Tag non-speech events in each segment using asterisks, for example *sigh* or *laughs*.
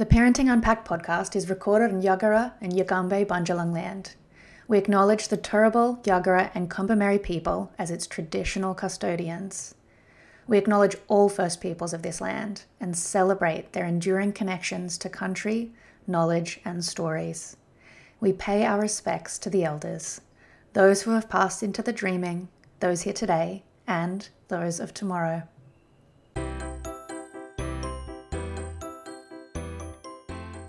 The Parenting Unpacked podcast is recorded on Yagara and Yagambeh Bundjalung land. We acknowledge the Turrbal, Yagara, and Kombumerri people as its traditional custodians. We acknowledge all First Peoples of this land and celebrate their enduring connections to country, knowledge, and stories. We pay our respects to the elders, those who have passed into the dreaming, those here today, and those of tomorrow.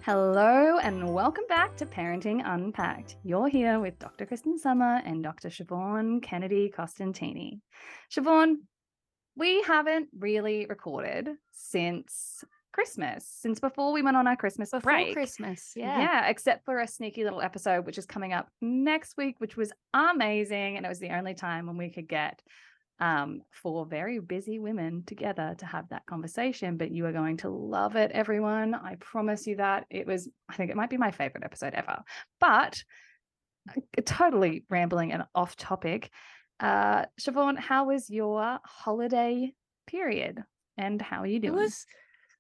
Hello and welcome back to Parenting Unpacked. You're here with Dr. Kristyn Sommer and Dr. Siobhan Kennedy Costantini. Siobhan, we haven't really recorded since Christmas, since before we went on our Christmas Before break. Christmas, yeah. Yeah, except for a sneaky little episode, which is coming up next week, which was amazing. And it was the only time when we could get um, four very busy women together to have that conversation. But you are going to love it, everyone. I promise you that. It was, I think it might be my favorite episode ever. But totally rambling and off topic. Uh, Siobhan, how was your holiday period? And how are you doing? It was,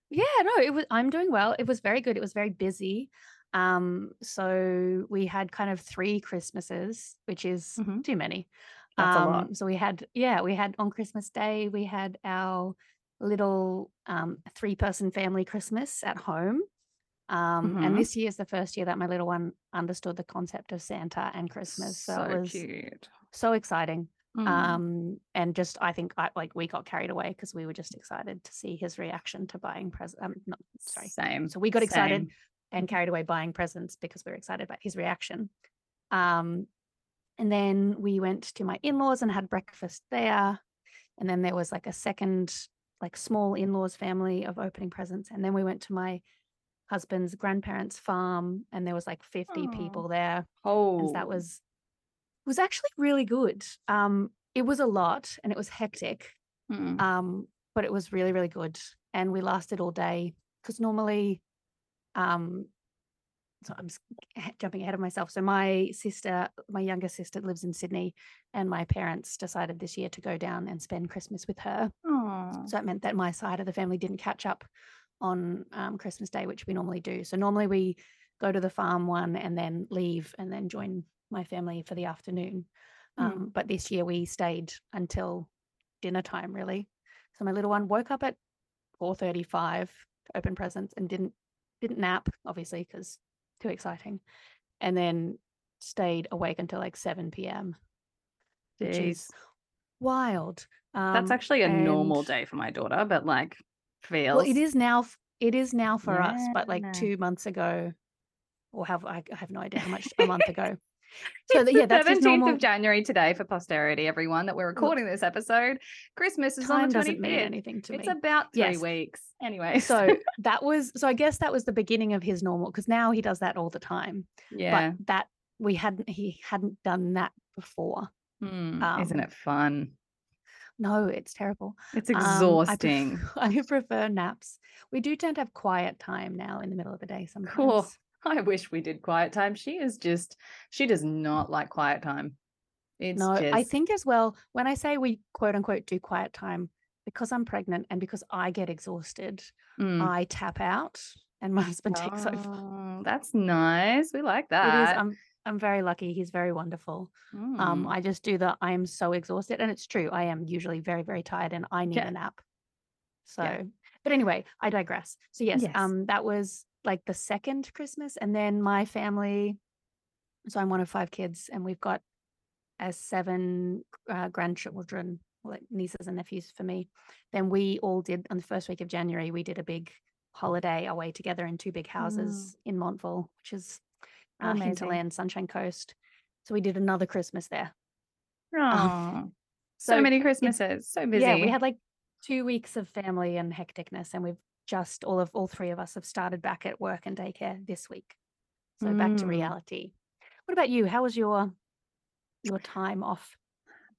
yeah, no, it was, I'm doing well. It was very good. It was very busy. Um, so we had kind of three Christmases, which is Mhm. too many. That's a Um, lot. So we had, yeah, we had on Christmas Day, we had our little um, three person family Christmas at home. Um, Mhm. And this year is the first year that my little one understood the concept of Santa and Christmas. So, it was cute. so exciting. Mm. um and just i think I, like we got carried away because we were just excited to see his reaction to buying presents um not sorry Same. so we got excited Same. and carried away buying presents because we were excited about his reaction um and then we went to my in-laws and had breakfast there and then there was like a second like small in-laws family of opening presents and then we went to my husband's grandparents farm and there was like 50 Aw. people there Oh, and that was was actually really good. Um, it was a lot and it was hectic, Mm. um, but it was really really good. And we lasted all day because normally, um, so I'm jumping ahead of myself. So my sister, my younger sister, lives in Sydney, and my parents decided this year to go down and spend Christmas with her. Aw. So that meant that my side of the family didn't catch up on um, Christmas Day, which we normally do. So normally we go to the farm one and then leave and then join my family for the afternoon. Mm. Um, but this year we stayed until dinner time, really. So my little one woke up at 4:35 to open presents and didn't didn't nap, obviously, because too exciting, and then stayed awake until like 7 p.m., which Jeez. is wild. That's Um, actually a normal day for my daughter, but like feels. well, it is now. It is now for us, but like two months ago, or have I I have no idea how much a month *laughs* ago. So It's that, yeah, that's his 17th normal. of January today for posterity, everyone, that we're recording this episode. Christmas is Time on the doesn't mean anything to It's me. about three Yes. weeks. Anyway, So *laughs* that was so I guess that was the beginning of his normal because now he does that all the time. yeah. But that we hadn't he hadn't done that before. Mm, Isn't um, it fun? No, it's terrible. It's Um, I pref- exhausting. *laughs* I prefer naps. We do tend to have quiet time now in the middle of the day sometimes. Cool. I wish we did quiet time. She is just, she does not like quiet time. It's no, just, I think as well, when I say we quote unquote do quiet time, because I'm pregnant and because I get exhausted, Mm. I tap out and my *laughs* husband takes over. Oh, that's nice. We like It is. that. I'm I'm very lucky. He's very wonderful. Um, Mm. I just do the I am so exhausted. And it's true. I am usually very, very tired and I need Yeah. a nap. So Yeah. but anyway, I digress. So yes, Yes. um that was like the second Christmas. And then my family, so I'm one of five kids, and we've got as seven uh, grandchildren, like nieces and nephews for me. Then we all did on the first week of January, we did a big holiday away together in two big houses in Montville, which is uh, Hinterland, Sunshine Coast. So we did another Christmas there. Aw. *laughs* so, so many Christmases. So busy. Yeah, we had like two weeks of family and hecticness, and we've just all of all three of us have started back at work and daycare this week. So back to Mm. reality. What about you? How was your your time off?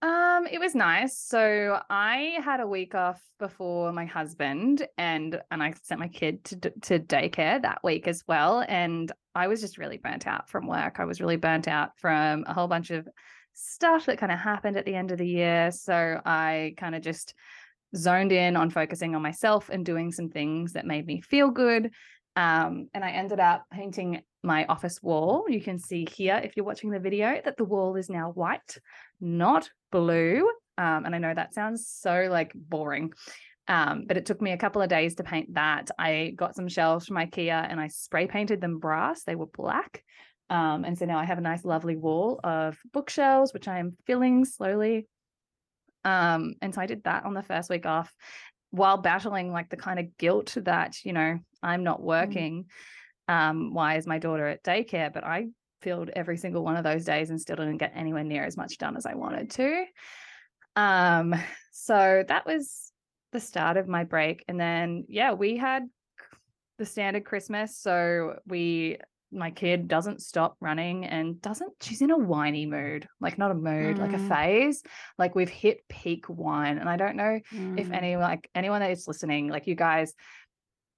Um, it was nice. So I had a week off before my husband, and and I sent my kid to to daycare that week as well. And I was just really burnt out from work. I was really burnt out from a whole bunch of stuff that kind of happened at the end of the year. So I kind of just zoned in on focusing on myself and doing some things that made me feel good. Um, and I ended up painting my office wall. You can see here, if you're watching the video, that the wall is now white, not blue. Um, and I know that sounds so like boring, um, but it took me a couple of days to paint that. I got some shelves from IKEA and I spray painted them brass. They were black. Um, and so now I have a nice, lovely wall of bookshelves, which I am filling slowly. Um, and so I did that on the first week off while battling like the kind of guilt that, you know, I'm not mm. working. Mm. Um, why is my daughter at daycare? But I filled every single one of those days and still didn't get anywhere near as much done as I wanted to. Um, so that was the start of my break. And then, yeah, we had the standard Christmas. So we, my kid doesn't stop running and doesn't, she's in a whiny mood, like not a mood, mm. like a mm. phase. Like we've hit peak whine. And I don't know mm. if any, like anyone that is listening, like you guys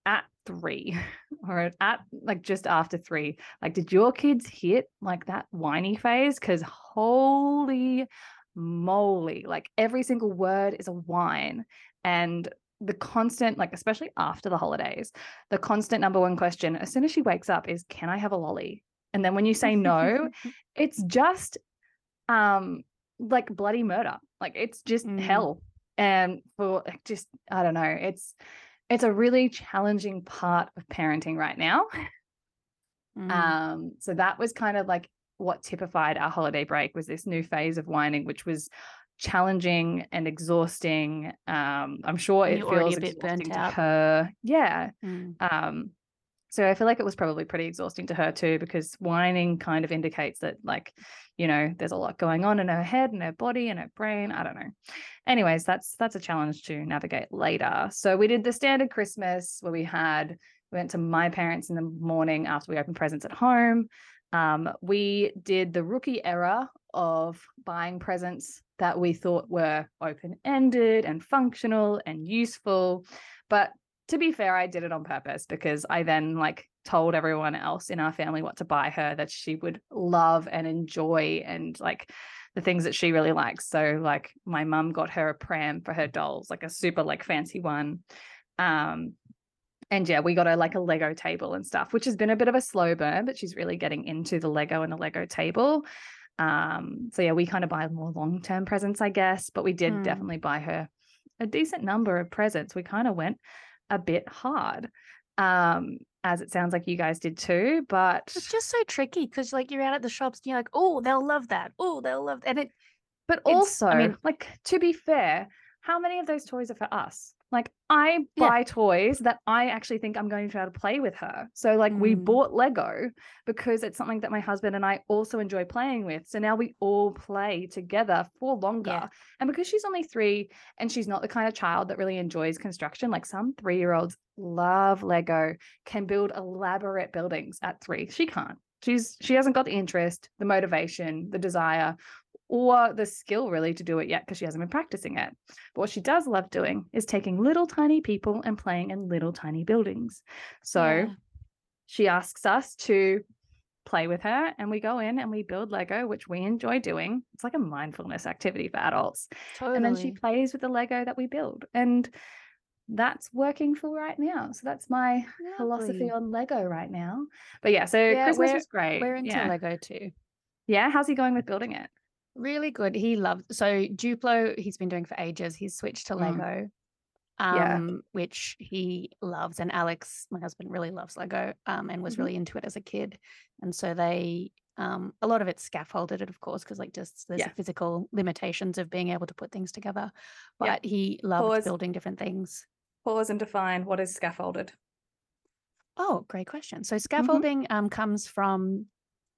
at three *laughs* or at like just after three, like did your kids hit like that whiny phase? Cause holy moly, like every single word is a whine. And the constant, like, especially after the holidays, the constant number one question as soon as she wakes up is, Can I have a lolly? And then when you say no, *laughs* it's just um like bloody murder. Like it's just mm. hell. And for just, I don't know, it's it's a really challenging part of parenting right now. Mm. Um, so that was kind of like what typified our holiday break was this new phase of whining, which was challenging and exhausting. Um, I'm sure it feels a bit burnt to out. her. Yeah. Mm. Um, so I feel like it was probably pretty exhausting to her too, because whining kind of indicates that, like, you know, there's a lot going on in her head and her body and her brain. I don't know. Anyways, that's that's a challenge to navigate later. So we did the standard Christmas where we had we went to my parents in the morning after we opened presents at home. Um, we did the rookie error of buying presents that we thought were open ended and functional and useful. But to be fair, I did it on purpose because I then like told everyone else in our family what to buy her that she would love and enjoy and like the things that she really likes. So like my mum got her a pram for her dolls, like a super like fancy one. Um and yeah, we got her like a Lego table and stuff, which has been a bit of a slow burn, but she's really getting into the Lego and the Lego table. Um, so yeah, we kind of buy more long-term presents, I guess, but we did mm. definitely buy her a decent number of presents. We kind of went a bit hard. Um, as it sounds like you guys did too, but it's just so tricky because like you're out at the shops and you're like, oh, they'll love that. Oh, they'll love that. and it but also I mean, like to be fair, how many of those toys are for us? Like I buy yeah. toys that I actually think I'm going to be able to play with her. So like mm. we bought Lego because it's something that my husband and I also enjoy playing with. So now we all play together for longer. Yeah. And because she's only 3 and she's not the kind of child that really enjoys construction, like some 3-year-olds love Lego, can build elaborate buildings at 3. She can't. She's she hasn't got the interest, the motivation, the desire or the skill really to do it yet because she hasn't been practicing it. But what she does love doing is taking little tiny people and playing in little tiny buildings. So yeah. she asks us to play with her and we go in and we build Lego, which we enjoy doing. It's like a mindfulness activity for adults. Totally. And then she plays with the Lego that we build. And that's working for right now. So that's my Lovely. philosophy on Lego right now. But yeah, so yeah, Christmas was great. We're into yeah. Lego too. Yeah. How's he going with building it? Really good. He loves so Duplo, he's been doing for ages. He's switched to mm. Lego. Um, yeah. which he loves. And Alex, my husband, really loves Lego um, and was mm-hmm. really into it as a kid. And so they um, a lot of it's scaffolded it, of course, because like just there's yeah. physical limitations of being able to put things together. But yeah. he loves Pause. building different things. Pause and define what is scaffolded. Oh, great question. So mm-hmm. scaffolding mm-hmm. um, comes from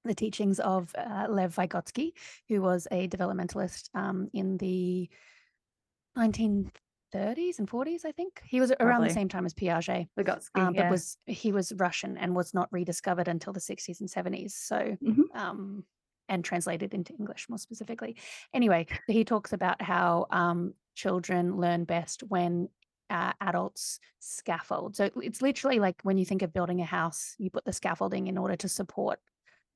the teachings of uh, Lev Vygotsky, who was a developmentalist um, in the 1930s and 40s, I think. He was around the same time as Piaget. Vygotsky, um, but yeah. was he was Russian and was not rediscovered until the 60s and 70s. So, mm-hmm. um, and translated into English more specifically. Anyway, he talks about how um, children learn best when uh, adults scaffold. So it's literally like when you think of building a house, you put the scaffolding in order to support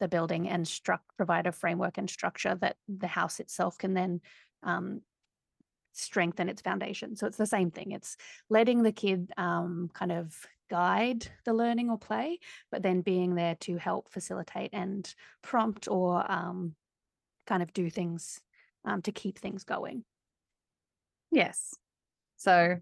the building and struct provide a framework and structure that the house itself can then um, strengthen its foundation. So it's the same thing. It's letting the kid um, kind of guide the learning or play, but then being there to help facilitate and prompt or um, kind of do things um, to keep things going. Yes. So,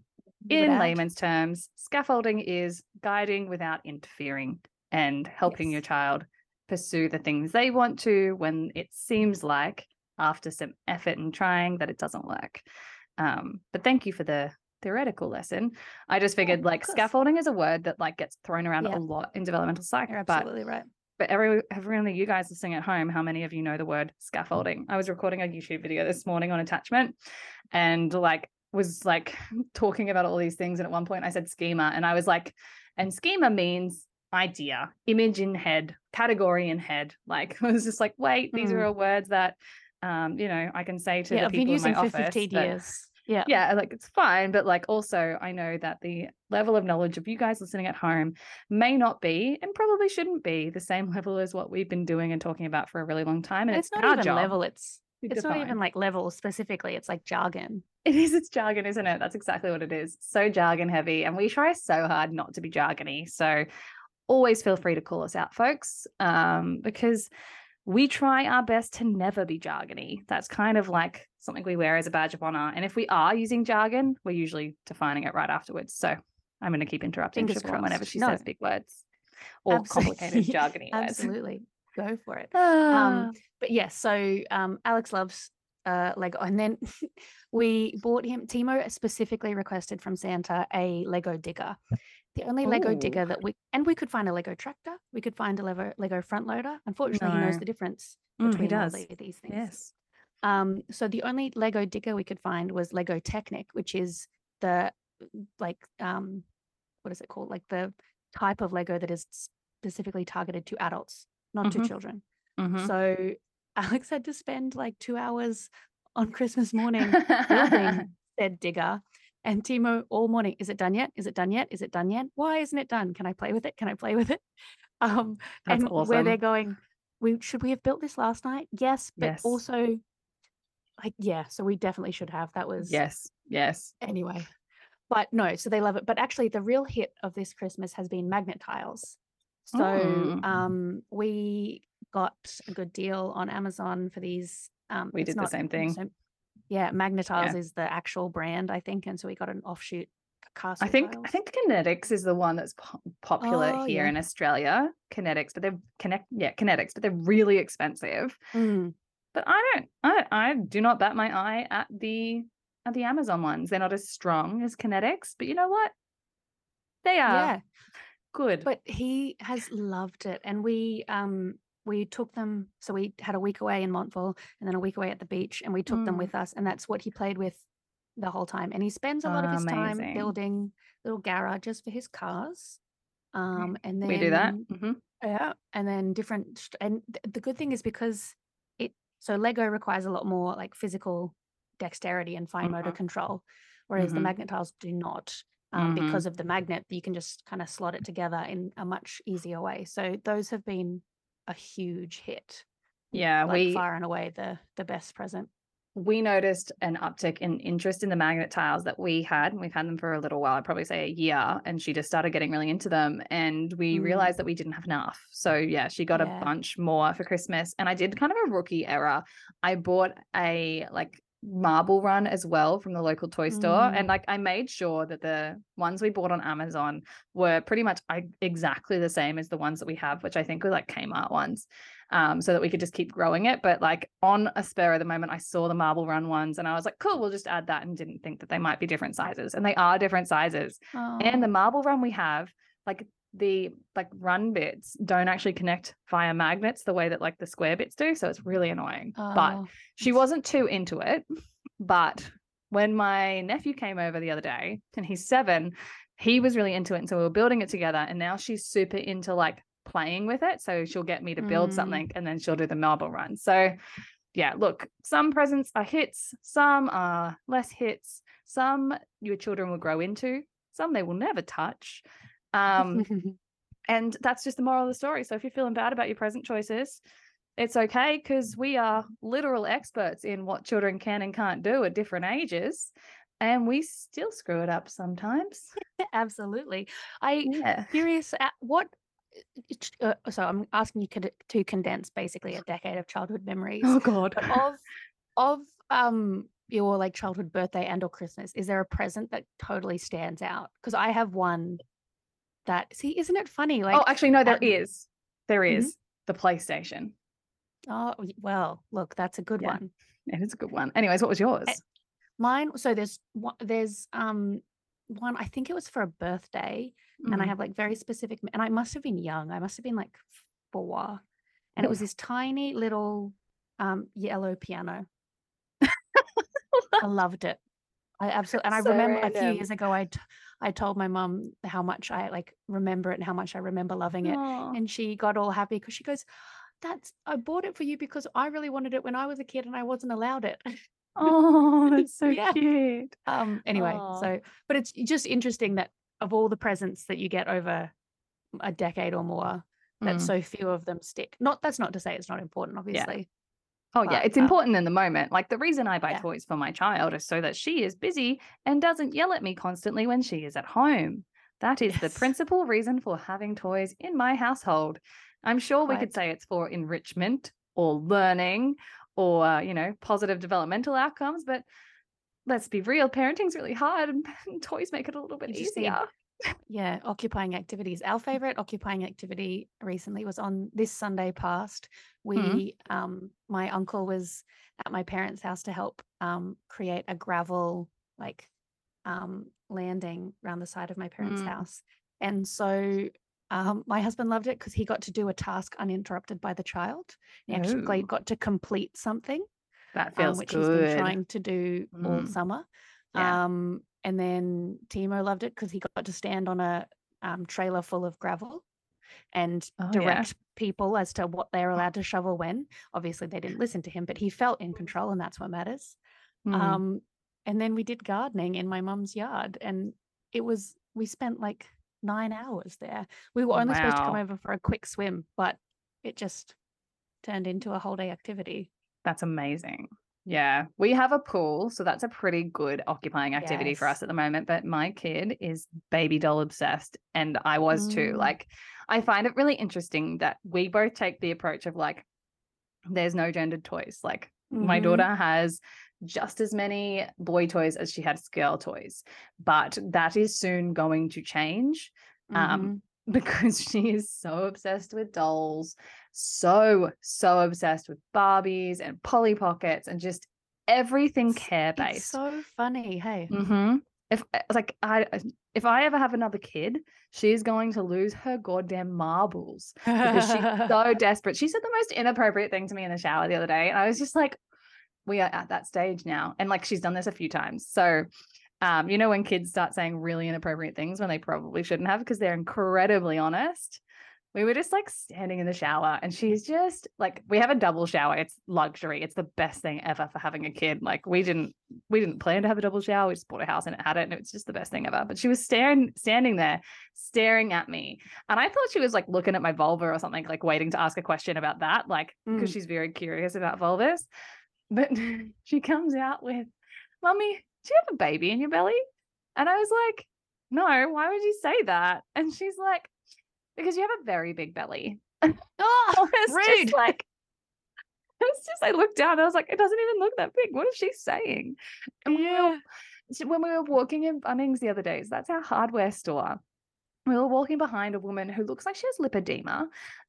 in layman's terms, scaffolding is guiding without interfering and helping your child pursue the things they want to when it seems like after some effort and trying that it doesn't work. Um, but thank you for the theoretical lesson. I just figured like course. scaffolding is a word that like gets thrown around Yeah. a lot in developmental psych, You're but absolutely right. but every everyone of you guys listening at home, how many of you know the word scaffolding? I was recording a YouTube video this morning on attachment and like was like *laughs* talking about all these things. And at one point I said schema and I was like, and schema means idea, image in head, category in head. Like *laughs* I was just like, wait, these are Mm. all words that um, you know, I can say to Yeah, the I've been people in my for office. 15 but- years. Yeah. yeah like it's fine but like also i know that the level of knowledge of you guys listening at home may not be and probably shouldn't be the same *laughs* level as what we've been doing and talking about for a really long time and it's, it's, not even job level. It's it's not even like level specifically. It's like jargon. it is it's jargon isn't it that's exactly what it is so jargon heavy and we try so hard not to be jargony so always feel free to call us out folks um, because we try our best to never be jargony that's kind of like something we wear as a badge of honor and if we are using jargon we're usually defining it right afterwards so i'm going to keep interrupting Fingers Siobhan whenever she No. says big words or complicated Absolutely. jargony *laughs* words Absolutely. Go for it. Ah, but yes, so um, Alex loves uh, Lego, and then *laughs* we bought him. Timo specifically requested from Santa a Lego digger. The only Lego Ooh. digger that we and we could find a Lego tractor. We could find a Lego Lego front loader. Unfortunately, he knows the difference Mm, between all the- these things. yes Um, so the only Lego digger we could find was Lego Technic, which is the like um, what is it called? Like the type of Lego that is specifically targeted to adults, not to Mhm. children. Mhm. So *laughs* Alex had to spend like two hours on Christmas morning *laughs* building said digger. And Timo all morning, is it done yet? Is it done yet? Is it done yet? Why isn't it done? Can I play with it? Can I play with it? *laughs* Um, That's and where they're going, we should we have built this last night? Yes, but Yes. also like yeah, so we definitely should have. That was yes yes anyway. But no, so they love it. But actually the real hit of this Christmas has been magnet tiles. So Mm. um we got a good deal on Amazon for these. Um We did the same thing. so- yeah, Magna-Tiles is the actual brand, I think, and so we got an offshoot castle. I think. I think Connetix is the one that's po- popular Oh, here yeah. in Australia. Connetix, but they're connect yeah Connetix, but they're really expensive. Mm, But I don't I I do not bat my eye at the at the Amazon ones. They're not as strong as Connetix, but you know what? They are yeah, good. but he has loved it, and we um we took them. So we had a week away in Montville, and then a week away at the beach, and we took them Mm. with us, and that's what he played with the whole time. And he spends a lot of his time building little garages for his cars. Um, and then we do that. hmm Yeah, and then different, and th- the good thing is because it so Lego requires a lot more like physical dexterity and fine motor Mhm. control, whereas the Mhm. magnet tiles do not. Um, Mhm. because of the magnet, you can just kind of slot it together in a much easier way. So those have been a huge hit. Yeah, Like we far and away the the best present. we noticed an uptick in interest in the magnet tiles that we had. We've had them for a little while, I'd probably say a year, and she just started getting really into them. And we Mm. realized that we didn't have enough. So yeah, she got Yeah. a bunch more for Christmas. And I did kind of a rookie error. I bought a like marble run as well from the local toy store. Mm. And like I made sure that the ones we bought on Amazon were pretty much I, exactly the same as the ones that we have, which I think were like Kmart ones um, so that we could just keep growing it. But like on a spur of the moment, I saw the marble run ones and I was like, cool, we'll just add that and didn't think that they might be different sizes. And they are different sizes. And the marble run we have, like the like run bits don't actually connect via magnets the way that like the square bits do. So it's really annoying. but oh, she wasn't too into it. But when my nephew came over the other day and he's seven, he was really into it. And so we were building it together. And now she's super into like playing with it. So she'll get me to build Mm. something and then she'll do the marble run. So yeah, look, some presents are hits, some are less hits, some your children will grow into, some they will never touch. Um, *laughs* and that's just the moral of the story. So if you're feeling bad about your present choices, it's okay because we are literal experts in what children can and can't do at different ages. and we still screw it up sometimes. *laughs* Absolutely. I Yeah. curious at what uh, so I'm asking you to condense basically a decade of childhood *laughs* memories. Oh God. Of of um your like childhood birthday and or Christmas, is there a present that totally stands out? Because I have one that see, isn't it funny? Like oh, actually, no, there at- is. There Mhm. the PlayStation. oh well, look, that's a good Yeah. one. It is a good one. Anyways, what was yours? Mine, so there's one there's um one, I think it was for a birthday, and I Mm. have like very specific, and I must have been young. I must have been like four, and it was this tiny little um yellow piano. *laughs* I loved it. I absolutely, and I So remember a few years ago, I t- I told my mum how much I like remember it and how much I remember loving it, Aw. and she got all happy because she goes, "That's I bought it for you because I really wanted it when I was a kid and I wasn't allowed it." Oh, *laughs* that's so Yeah. cute. Um, anyway, Aw. so but it's just interesting that of all the presents that you get over a decade or more, that Mm. so few of them stick. Not that's not to say it's not important, obviously. Oh yeah, it's um, important in the moment. Like the reason I buy Yeah. toys for my child is so that she is busy and doesn't yell at me constantly when she is at home. That is the principal reason for having toys in my household. I'm sure we could say it's for enrichment or learning or, you know, positive developmental outcomes, but let's be real, parenting's really hard and *laughs* toys make it a little bit You just need- easier. Yeah, occupying activities. Our favorite occupying activity recently was on this Sunday past. We um my uncle was at my parents' house to help um create a gravel like um landing around the side of my parents' Mm. house. And so um my husband loved it because he got to do a task uninterrupted by the child. He actually got to complete something That um, feels which good. he's been trying to do all Mm. summer. Yeah. Um, and then Timo loved it because he got to stand on a um, trailer full of gravel and Oh, yeah. direct people as to what they're allowed to shovel when. Obviously, they didn't listen to him, but he felt in control, and that's what matters. Mm. Um, and then we did gardening in my mum's yard, and it was we spent like nine hours there. We were only supposed to come over for a quick swim, but it just turned into a whole day activity. That's amazing. Yeah, we have a pool, so that's a pretty good occupying activity for us at the moment. But my kid is baby doll obsessed, and I was too. Mm. Like, I find it really interesting that we both take the approach of like, there's no gendered toys. Like, my Mhm. daughter has just as many boy toys as she has girl toys, but that is soon going to change um, Mhm. *laughs* because she is so obsessed with dolls, so, so obsessed with Barbies and Polly Pockets and just everything care based. so funny. Hey. hmm If uh, like I if I ever have another kid, she's going to lose her goddamn marbles because she's *laughs* so desperate. She said the most inappropriate thing to me in the shower the other day, and I was just like, "We are at that stage now." And like she's done this a few times, so um, you know when kids start saying really inappropriate things when they probably shouldn't have because they're incredibly honest. We were just like standing in the shower, and she's just like, we have a double shower. It's luxury. It's the best thing ever for having a kid. Like we didn't, we didn't plan to have a double shower. We just bought a house and it had it, and it was just the best thing ever. But she was staring, standing there, staring at me, and I thought she was like looking at my vulva or something, like waiting to ask a question about that, like because Mm. she's very curious about vulvas. But *laughs* she comes out with, "Mummy, do you have a baby in your belly?" And I was like, "No, why would you say that?" And she's like, "Because you have a very big belly." *laughs* Oh, was rude. just like, it's just I looked down. I was like, it doesn't even look that big. What is she saying? And we were yeah. when we were walking in Bunnings the other days, that's our hardware store. We were walking behind a woman who looks like she has lipedema.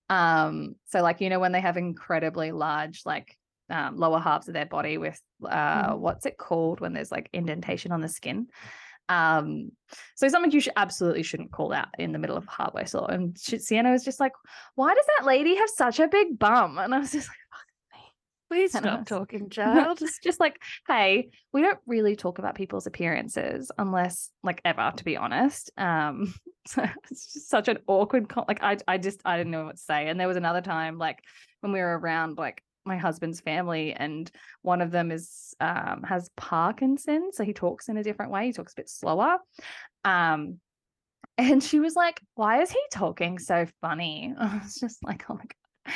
Um, so like you know when they have incredibly large like um, lower halves of their body with uh, Mhm. what's it called when there's like indentation on the skin. Um, so something you should absolutely shouldn't call out in the middle of a hardware store. And she, Sienna was just like, "Why does that lady have such a big bum?" And I was just like, Please stop was- *laughs* talking, child. Just, just like, hey, we don't really talk about people's appearances unless, like, ever, to be honest. Um, *laughs* so it's just such an awkward, con- like, I, I just, I didn't know what to say. And there was another time, like, when we were around, like, my husband's family, and one of them is, um, has Parkinson's, so he talks in a different way. He talks a bit slower. Um, *laughs* and she was like, "Why is he talking so funny?" *laughs* I was just like, "Oh my god."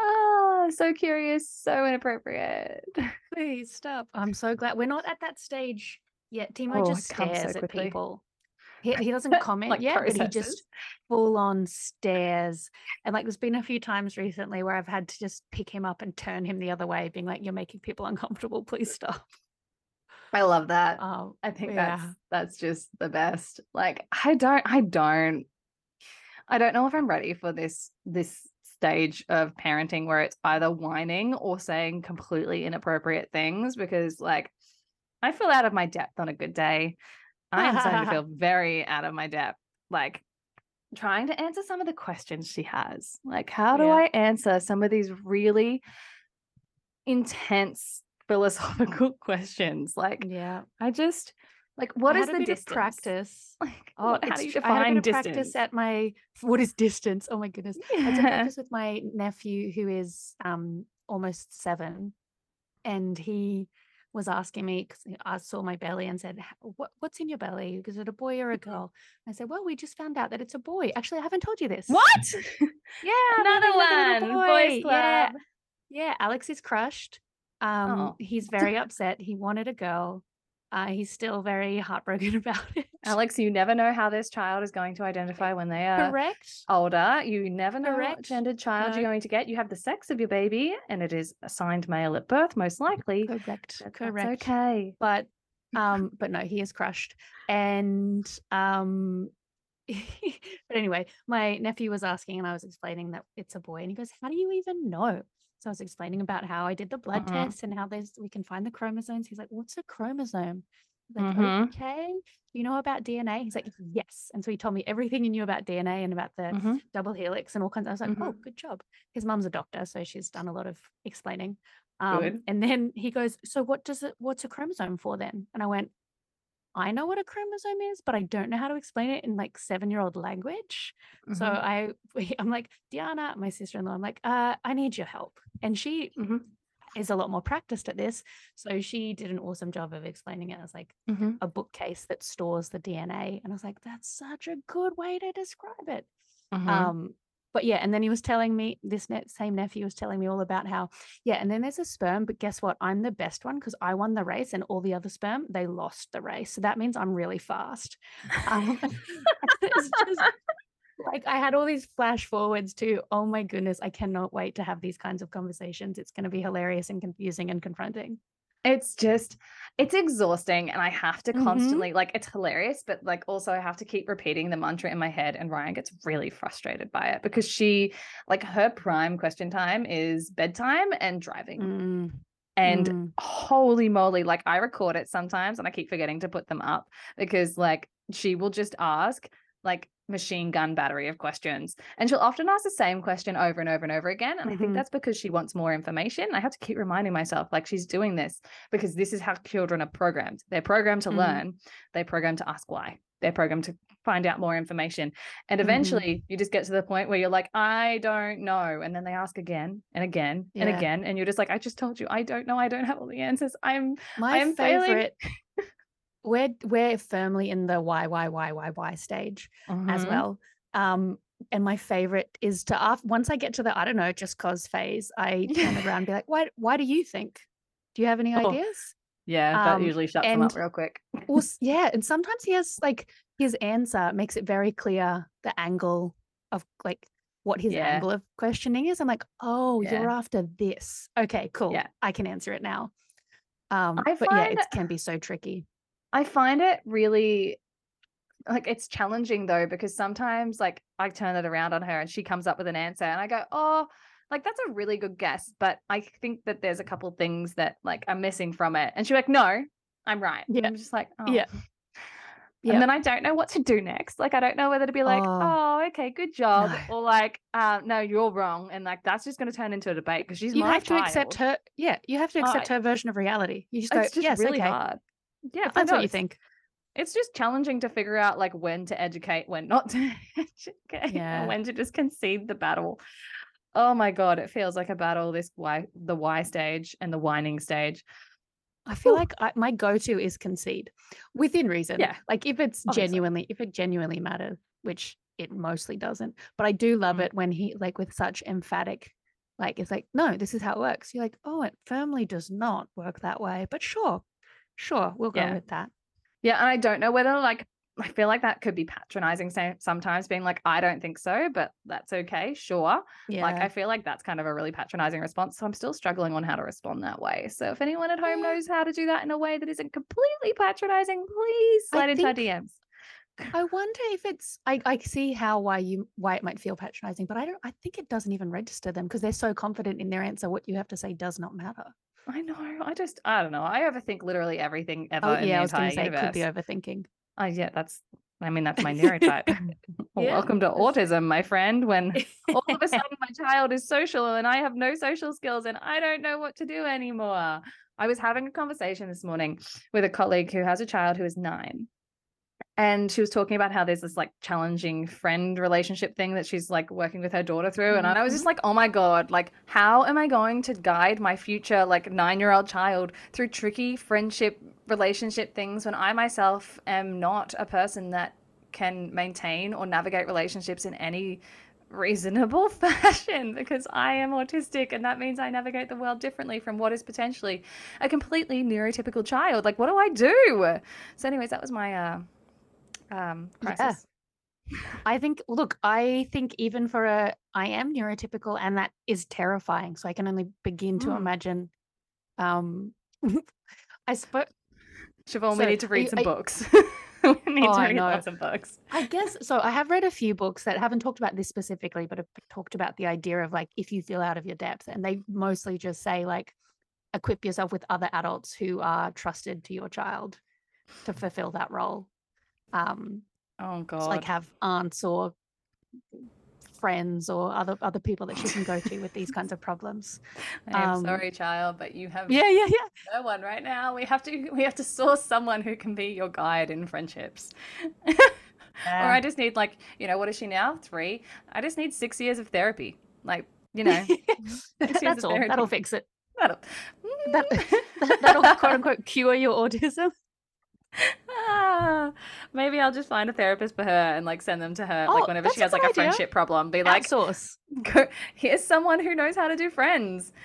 Ah, so curious, so inappropriate. *laughs* Please stop. I'm so glad we're not at that stage yet Timo Oh, just comes so stares at people. He, he doesn't *laughs* comment Like yet, but he just full on stares. And like, there's been a few times recently where I've had to just pick him up and turn him the other way, being like, "You're making people uncomfortable. Please stop." I love that. Um, I think yeah. that's that's just the best. Like I don't I don't I don't know if I'm ready for this this stage of parenting where it's either whining or saying completely inappropriate things because like I feel out of my depth on a good day. I am starting to *laughs* feel very out of my depth. Like trying to answer some of the questions she has. Like how do Yeah. I answer some of these really intense philosophical *laughs* questions? Like yeah. I just like what I is the distance? practice. *laughs* Like Oh, what, how do you tr- I had a define bit distance? practice at my what is distance? Oh my goodness. I had to practice with my nephew who is um almost seven, and he was asking me because I saw my belly and said, "What what's in your belly? Is it a boy or a girl?" I said, "Well, we just found out that it's a boy. Actually, I haven't told you this. What? *laughs* Yeah, Another baby, look at the little one. Boys boy. Yeah, club. yeah. Alex is crushed. Um, Oh. he's very upset. He wanted a girl. Uh, he's still very heartbroken *laughs* about it. Alex, you never know how this child is going to identify when they are Correct. older. You never know what Correct. gendered child No. you're going to get. You have the sex of your baby, and it is assigned male at birth, most likely. Correct. But Correct. okay. But *laughs* um, but no, he is crushed. And um *laughs* but anyway, my nephew was asking and I was explaining that it's a boy and he goes, How do you even know? So I was explaining about how I did the blood Uh-uh. test and how there's we can find the chromosomes. He's like, What's a chromosome? Like, Mhm. okay. You know about DNA? He's like, Yes. And so he told me everything he knew about DNA and about the Mhm. double helix and all kinds. Of, I was like, oh, good job. His mum's a doctor, so she's done a lot of explaining. Um, and then he goes, so what does it? What's a chromosome for then? And I went, I know what a chromosome is, but I don't know how to explain it in like seven-year-old language. So Mhm. I, *laughs* I'm like, Diana, my sister-in-law, I'm like, uh, I need your help. And she Mhm. is a lot more practiced at this, so she did an awesome job of explaining it as like Mhm. a bookcase that stores the DNA. And I was like, that's such a good way to describe it. Mhm. Um, but yeah, and then he was telling me this ne- same nephew was telling me all about how yeah, and then there's a sperm, but guess what? I'm the best one because I won the race, and all the other sperm they lost the race. So that means I'm really fast. Um, *laughs* *laughs* it's just like I had all these flash forwards to oh my goodness, I cannot wait to have these kinds of conversations. It's going to be hilarious and confusing and confronting. It's just, it's exhausting. And I have to Mhm. constantly, like, it's hilarious, but like, also, I have to keep repeating the mantra in my head. And Ryan gets really frustrated by it because she, like, her prime question time is bedtime and driving. Mm, And mm. holy moly, like, I record it sometimes and I keep forgetting to put them up because, like, she will just ask, like, machine gun battery of questions. And she'll often ask the same question over and over and over again. And I think Mhm. that's because she wants more information. I have to keep reminding myself, like, she's doing this because this is how children are programmed. They're programmed to Mhm. learn, they're programmed to ask why, they're programmed to find out more information. And Mhm. eventually you just get to the point where you're like, I don't know. And then they ask again and again and again. And you're just like, I just told you, I don't know. I don't have all the answers. I'm My I'm failing. favorite. We're we're firmly in the why why why why why stage as Mhm. well. Um, and my favorite is to after once I get to the I don't know just cause phase, I turn *laughs* around and be like, why why do you think? Do you have any Oh. ideas? Yeah, that Um, usually shuts them up real quick. Well, *laughs* yeah, and sometimes he has like his answer makes it very clear the angle of like what his Yeah. angle of questioning is. I'm like, oh, you're after this. Okay, cool. Yeah. I can answer it now. Um, I but yeah, it can be so tricky. I find it really like it's challenging though because sometimes like I turn it around on her and she comes up with an answer and I go, "Oh, like that's a really good guess, but I think that there's a couple things that like are missing from it." And she's like, "No, I'm right." Yeah. I'm just like, "Oh." Yeah. Yeah. And then I don't know what to do next. Like I don't know whether to be like, Oh. "Oh, okay, good job," No. or like, uh, "No, you're wrong," and like that's just going to turn into a debate because she's you have to accept her. Yeah, you have to Oh, accept her version of reality. You just go, It's just yes, really okay. hard. Yeah, If that's know, what you think. it's just challenging to figure out like when to educate, when not to *laughs* educate, Yeah. and when to just concede the battle. Oh my god, it feels like a battle. This why the why stage and the whining stage. I feel Whew. like I, my go-to is concede within reason. Yeah, Like if it's obviously. genuinely, if it genuinely matters, which it mostly doesn't. But I do love Mm. it when he like with such emphatic, like it's like, no, this is how it works. You're like, oh, it firmly does not work that way. But sure, sure, we'll go Yeah. with that. Yeah, and I don't know whether like I feel like that could be patronizing sometimes, being like, I don't think so, but that's okay, sure. Yeah. Like I feel like that's kind of a really patronizing response. So I'm still struggling on how to respond that way. So if anyone at home knows how to do that in a way that isn't completely patronizing, please I slide into our DMs. I wonder if it's I, I see how why you why it might feel patronizing, but I don't I think it doesn't even register them because they're so confident in their answer. What you have to say does not matter. I know. I just I don't know. I overthink literally everything ever Oh in yeah, I was gonna say universe. it could be overthinking. Oh yeah, that's I mean that's my *laughs* neurotype. *laughs* Yeah. Welcome to autism, my friend. When *laughs* all of a sudden my child is social and I have no social skills and I don't know what to do anymore. I was having a conversation this morning with a colleague who has a child who is nine. And she was talking about how there's this like challenging friend relationship thing that she's like working with her daughter through. And I was just like, oh my God, like, how am I going to guide my future like nine year old child through tricky friendship relationship things when I myself am not a person that can maintain or navigate relationships in any reasonable *laughs* fashion because I am autistic and that means I navigate the world differently from what is potentially a completely neurotypical child. Like, what do I do? So, anyways, that was my uh, um, Yeah. I think look, I think even for a I am neurotypical and that is terrifying. So I can only begin to Mm. imagine um *laughs* I suppose Siobhan, So, we need to read some you- books. *laughs* we need Oh, to I read lots of books. I guess so. I have read a few books that haven't talked about this specifically, but have talked about the idea of like if you feel out of your depth, and they mostly just say like equip yourself with other adults who are trusted to your child to fulfill that role. Um, Oh, God. like have aunts or friends or other other people that she can go to with these kinds of problems. *laughs* I am um, sorry, child, but you have Yeah, yeah, yeah. no one right now. We have to we have to source someone who can be your guide in friendships. *laughs* or I just need like, you know, what is she now? Three. I just need six years of therapy. Like, you know, *laughs* That's all. therapy. That'll fix it. that'll, That, that- that'll quote unquote cure your autism. Ah, maybe I'll just find a therapist for her and like send them to her Oh, like whenever she has like a idea. friendship problem. Be like, source. *laughs* go, here's someone who knows how to do friends. *laughs*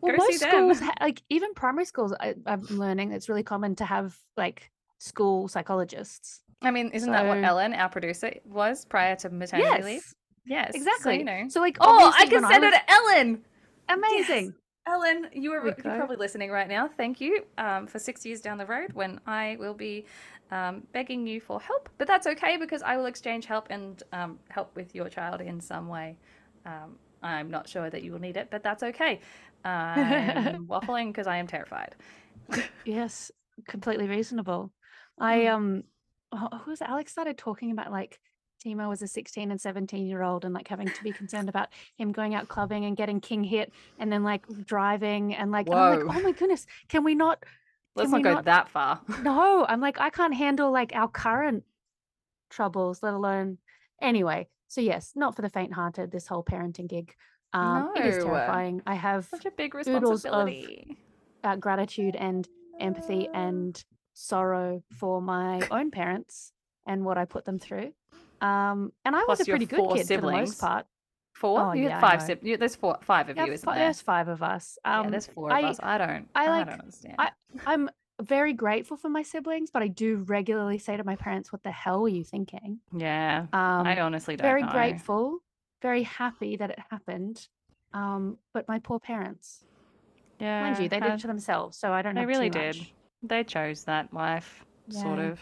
Well, go see most schools, ha- like even primary schools, I, I'm learning it's really common to have like school psychologists. I mean, isn't that what Ellen, our producer, was prior to maternity leave? Yes, Yes, so, exactly. you know. So like, Oh, I can send was- her to Ellen. Amazing. Ellen, you you're probably listening right now. Thank you um, for six years down the road when I will be um, begging you for help. But that's okay because I will exchange help and um, help with your child in some way. Um, I'm not sure that you will need it, but that's okay. I'm *laughs* waffling because I am terrified. Yes, completely reasonable. *laughs* I Mm. um, oh, who was? Alex started talking about like Timo was a 16 and 17 year old and like having to be concerned about him going out clubbing and getting king hit and then like driving and like, like, oh my goodness, can we not? Let's not go not- that far. *laughs* No, I'm like, I can't handle like our current troubles, let alone anyway. So yes, not for the faint-hearted. This whole parenting gig, um, it is terrifying. I have Such a big Oodles of- responsibility. uh, gratitude and empathy and sorrow for my own parents and what I put them through. Um, and I was a pretty good kid for the most part. Four? Oh, you yeah, had five siblings. There's four, five of Yeah, you, isn't there? there's five of us. Um, yeah, there's four of I- us. I don't. I I, like- don't understand. I- I'm very grateful for my siblings, but I do regularly say to my parents, "What the hell were you thinking?" yeah, Um, I honestly don't very know. grateful, very happy that it happened. Um, but my poor parents, Yeah, mind you, they did it to themselves, so I don't. Know. They really did. They chose that life, sort of.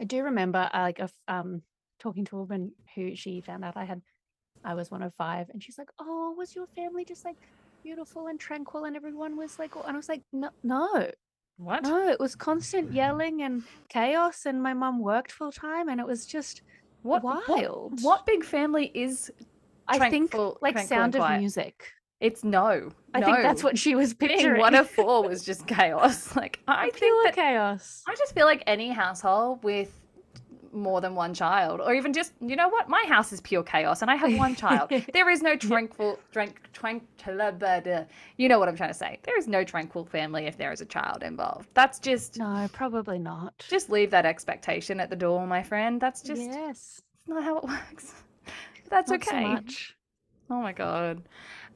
I do remember uh, like of um talking to a woman who she found out I had I was one of five and she's like, "Oh, was your family just like beautiful and tranquil and everyone was like and I was like, "No, no. What? No, it was constant yelling and chaos and my mum worked full time and it was just What, what? wild. What big family is? I think like Sound of quiet. Music. It's no. I think that's what she was picturing. one of *laughs* four was just chaos. *laughs* Like I Pure think that chaos. I just feel like any household with more than one child, or even just you know what, my house is pure chaos, and I have one child. *laughs* There is no tranquil, trank, tranquil. You know what I'm trying to say. There is no tranquil family if there is a child involved. That's just No, probably not. just leave that expectation at the door, my friend. That's just yes. not how it works. That's not so okay. much. Oh my god.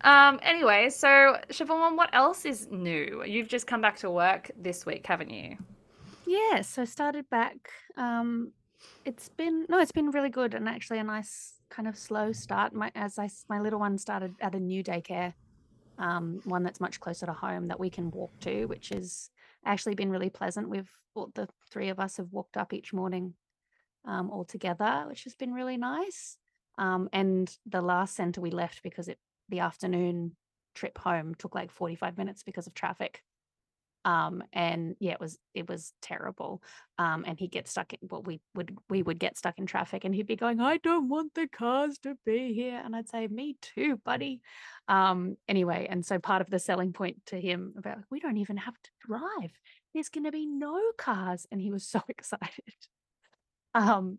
Um. Anyway, so Siobhan, what else is new? You've just come back to work this week, haven't you? Yeah, so started back. Um, it's been no, it's been really good and actually a nice kind of slow start. My as I my little one started at a new daycare, um, one that's much closer to home that we can walk to, which is actually been really pleasant. We've all the three of us have walked up each morning, um, all together, which has been really nice. Um, and the last center we left because it the afternoon trip home took like 45 minutes because of traffic. Um and yeah it was it was terrible. Um and he'd get stuck in well we would we would get stuck in traffic and he'd be going i don't want the cars to be here. And i'd say me too buddy. Um anyway and so part of the selling point to him about we don't even have to drive. There's going to be no cars. And he was *laughs* so excited. Um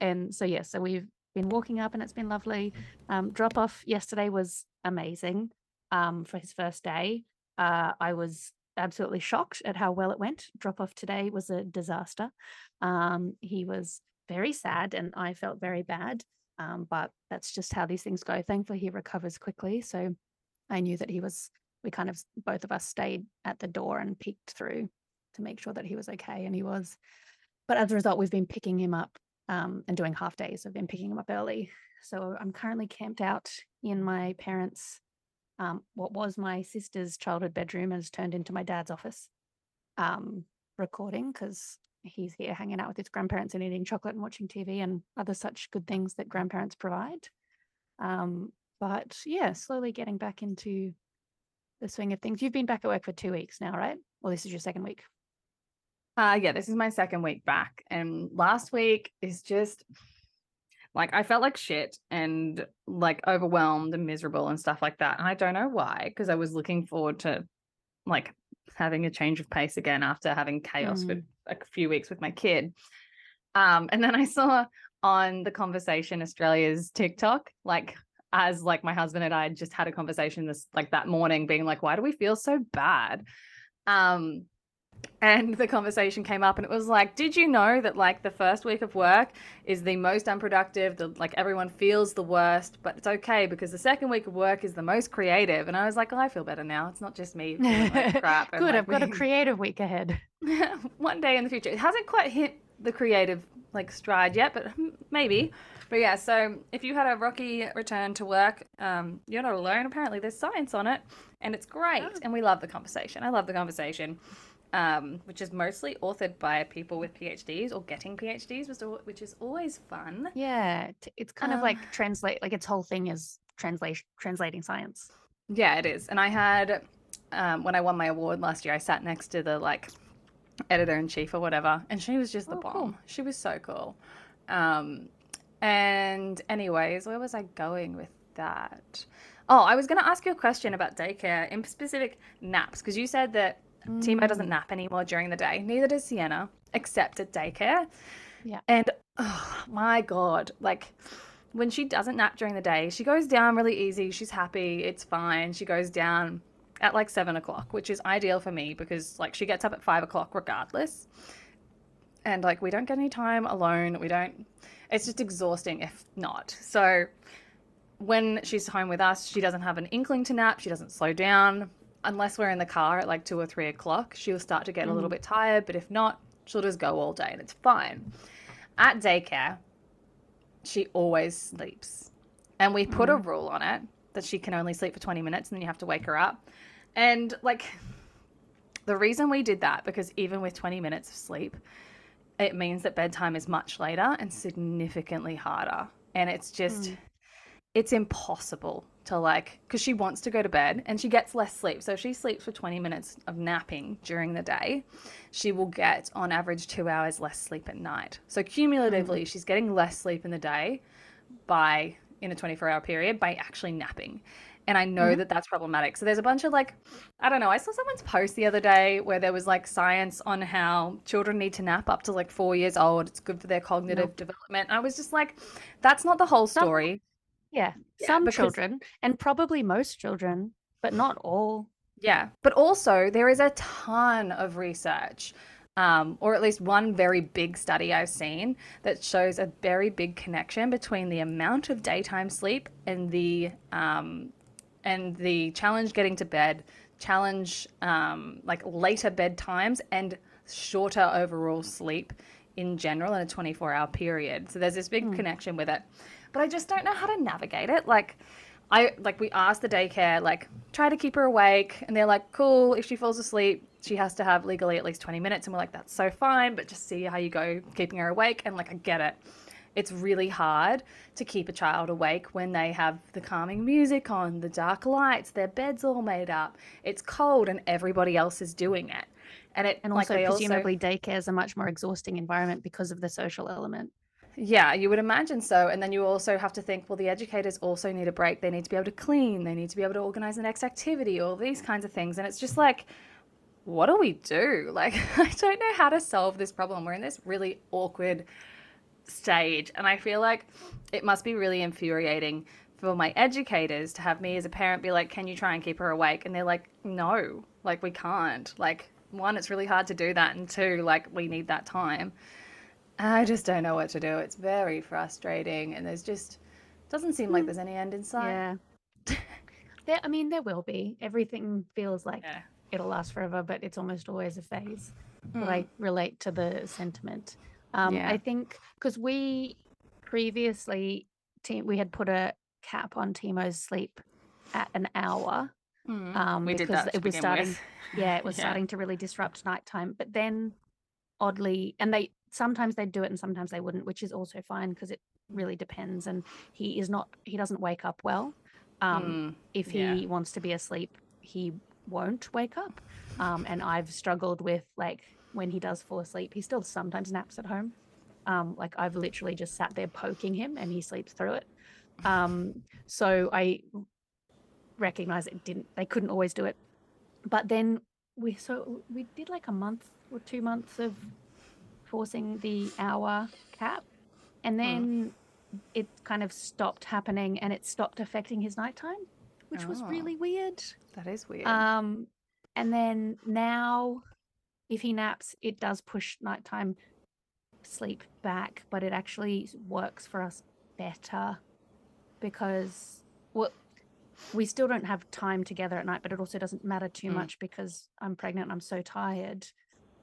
and so yeah so we've been walking up and it's been lovely um drop off yesterday was amazing um for his first day uh i was absolutely shocked at how well it went. Drop off today was a disaster. Um, he was very sad, and I felt very bad. Um, but that's just how these things go. Thankfully, he recovers quickly. So I knew that he was. We kind of both of us stayed at the door and peeked through to make sure that he was okay, and he was. But as a result, we've been picking him up um, and doing half days. I've been picking them up early. So I'm currently camped out in my parents' um, what was my sister's childhood bedroom has turned into my dad's office um, recording because he's here hanging out with his grandparents and eating chocolate and watching TV and other such good things that grandparents provide. Um, but yeah, slowly getting back into the swing of things. You've been back at work for two weeks now, right? Well, this is your second week. Uh yeah, this is my second week back. And last week is just like I felt like shit and like overwhelmed and miserable and stuff like that. And I don't know why, because I was looking forward to like having a change of pace again after having chaos for Mm. a few weeks with my kid. Um, and then I saw on the conversation Australia's TikTok, like as like my husband and I just had a conversation this like that morning, being like, why do we feel so bad? Um, and the conversation came up and it was like did you know that like the first week of work is the most unproductive the like everyone feels the worst but it's okay because the second week of work is the most creative? And i was like oh, i feel better now. It's not just me *laughs* feeling like crap and, Good, like, I've got a creative week ahead. *laughs* *laughs* one day in the future. It hasn't quite hit the creative like stride yet but maybe. But yeah so if you had a rocky return to work um you're not alone. Apparently there's science on it and it's great Oh. and we love the conversation. I love the conversation um, which is mostly authored by people with PhDs or getting PhDs, which is- always fun. Yeah, it's kind of Um, like translate, like its whole thing is translation, translating science. Yeah, it is. And I had, um, when I won my award last year, I sat next to the like editor in chief or whatever, and she was just the Oh, bomb. cool. She was so cool. Um, and, anyways, where was I going with that? Oh, I was going to ask you a question about daycare, in specific naps, because you said that Timo doesn't Mm. nap anymore during the day. Neither does Sienna, except at daycare. Yeah. And oh my God, like when she doesn't nap during the day, she goes down really easy. She's happy. It's fine. She goes down at like seven o'clock, which is ideal for me because like she gets up at five o'clock regardless. And like we don't get any time alone. We don't, it's just exhausting if not. So when she's home with us, she doesn't have an inkling to nap. She doesn't slow down unless we're in the car at like two or three o'clock. She'll start to get a little Mhm. bit tired, but if not, she'll just go all day and it's fine. At daycare, she always sleeps. And we put a rule on it that she can only sleep for 20 minutes and then you have to wake her up. And like the reason we did that, because even with 20 minutes of sleep, it means that bedtime is much later and significantly harder. And it's just, Mm. it's impossible to like, because she wants to go to bed and she gets less sleep. So if she sleeps for 20 minutes of napping during the day, she will get on average two hours less sleep at night. So cumulatively, she's getting less sleep in the day by in a 24 hour period by actually napping. And I know Mhm. that that's problematic. So there's a bunch of like, I don't know. I saw someone's post the other day where there was like science on how children need to nap up to like four years old. It's good for their cognitive Nope. development. And I was just like, that's not the whole story. Yeah, Yeah, some because- children, and probably most children, but not all. Yeah. But also, there is a ton of research, um, or at least one very big study I've seen that shows a very big connection between the amount of daytime sleep and the um, and the challenge getting to bed, challenge um, like later bedtimes and shorter overall sleep in general in a 24 hour period. So there's this big Hmm. connection with it. But I just don't know how to navigate it. Like, I like we asked the daycare, like, try to keep her awake, and they're like, cool. If she falls asleep, she has to have legally at least 20 minutes, and we're like, that's so fine, but just see how you go keeping her awake. And like, I get it. It's really hard to keep a child awake when they have the calming music on, the dark lights, their bed's all made up, it's cold, and everybody else is doing it. And it And like, also, presumably, daycare is a much more exhausting environment because of the social element. Yeah, you would imagine so. And then you also have to think, well, the educators also need a break. They need to be able to clean. They need to be able to organize the next activity, all these kinds of things. And it's just like, what do we do? *laughs* Like, I don't know how to solve this problem. We're in this really awkward stage. And I feel like it must be really infuriating for my educators to have me as a parent be like, can you try and keep her awake? And they're like, no, like, we can't. Like, one, it's really hard to do that. And two, like, we need that time. I just don't know what to do. It's very frustrating, and there's just doesn't seem like there's any end in sight. Yeah. there, I mean, there will be. Everything feels like Yeah. it'll last forever, but it's almost always a phase. Mm. I relate to the sentiment. Um, Yeah. I think because we previously, team, we had put a cap on Timo's sleep at an hour. Mm. Um, we did because it was starting. with. Yeah, it was *laughs* Yeah. starting to really disrupt nighttime. But then, oddly, and they sometimes they'd do it and sometimes they wouldn't, which is also fine because it really depends. And he is not. He doesn't wake up well. Um, Mm. if he yeah. wants to be asleep, he won't wake up. Um, and I've struggled with like when he does fall asleep, he still sometimes naps at home. Um, like I've literally just sat there poking him and he sleeps through it. Um, so I recognize it didn't, they couldn't always do it. But then we, so we did like a month or two months of forcing the hour cap. And then it kind of stopped happening and it stopped affecting his nighttime, which was Oh. really weird. That is weird. Um, and then now, if he naps, it does push nighttime sleep back, but it actually works for us better because well, we still don't have time together at night, but it also doesn't matter too Mm. much because I'm pregnant. and I'm so tired.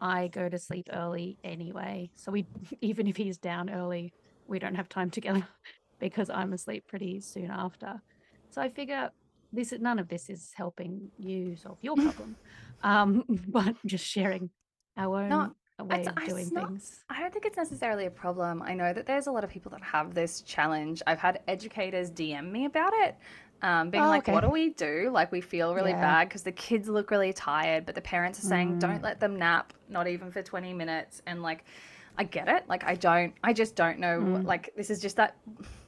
I go to sleep early anyway, so we *laughs* even if he's down early, we don't have time together *laughs* because I'm asleep pretty soon after. So I figure this is none of this is helping you solve your *laughs* problem, um, but just sharing our own No, way of doing not- things. I don't think it's necessarily a problem. I know that there's a lot of people that have this challenge. I've had educators DM me about it, um, being Oh, like, "What do we do? Like, we feel really Yeah. bad because the kids look really tired, but the parents are saying, Mm. don't let them nap, not even for 20 minutes." And like, I get it. Like, I don't. I just don't know. Mm. Like, this is just that.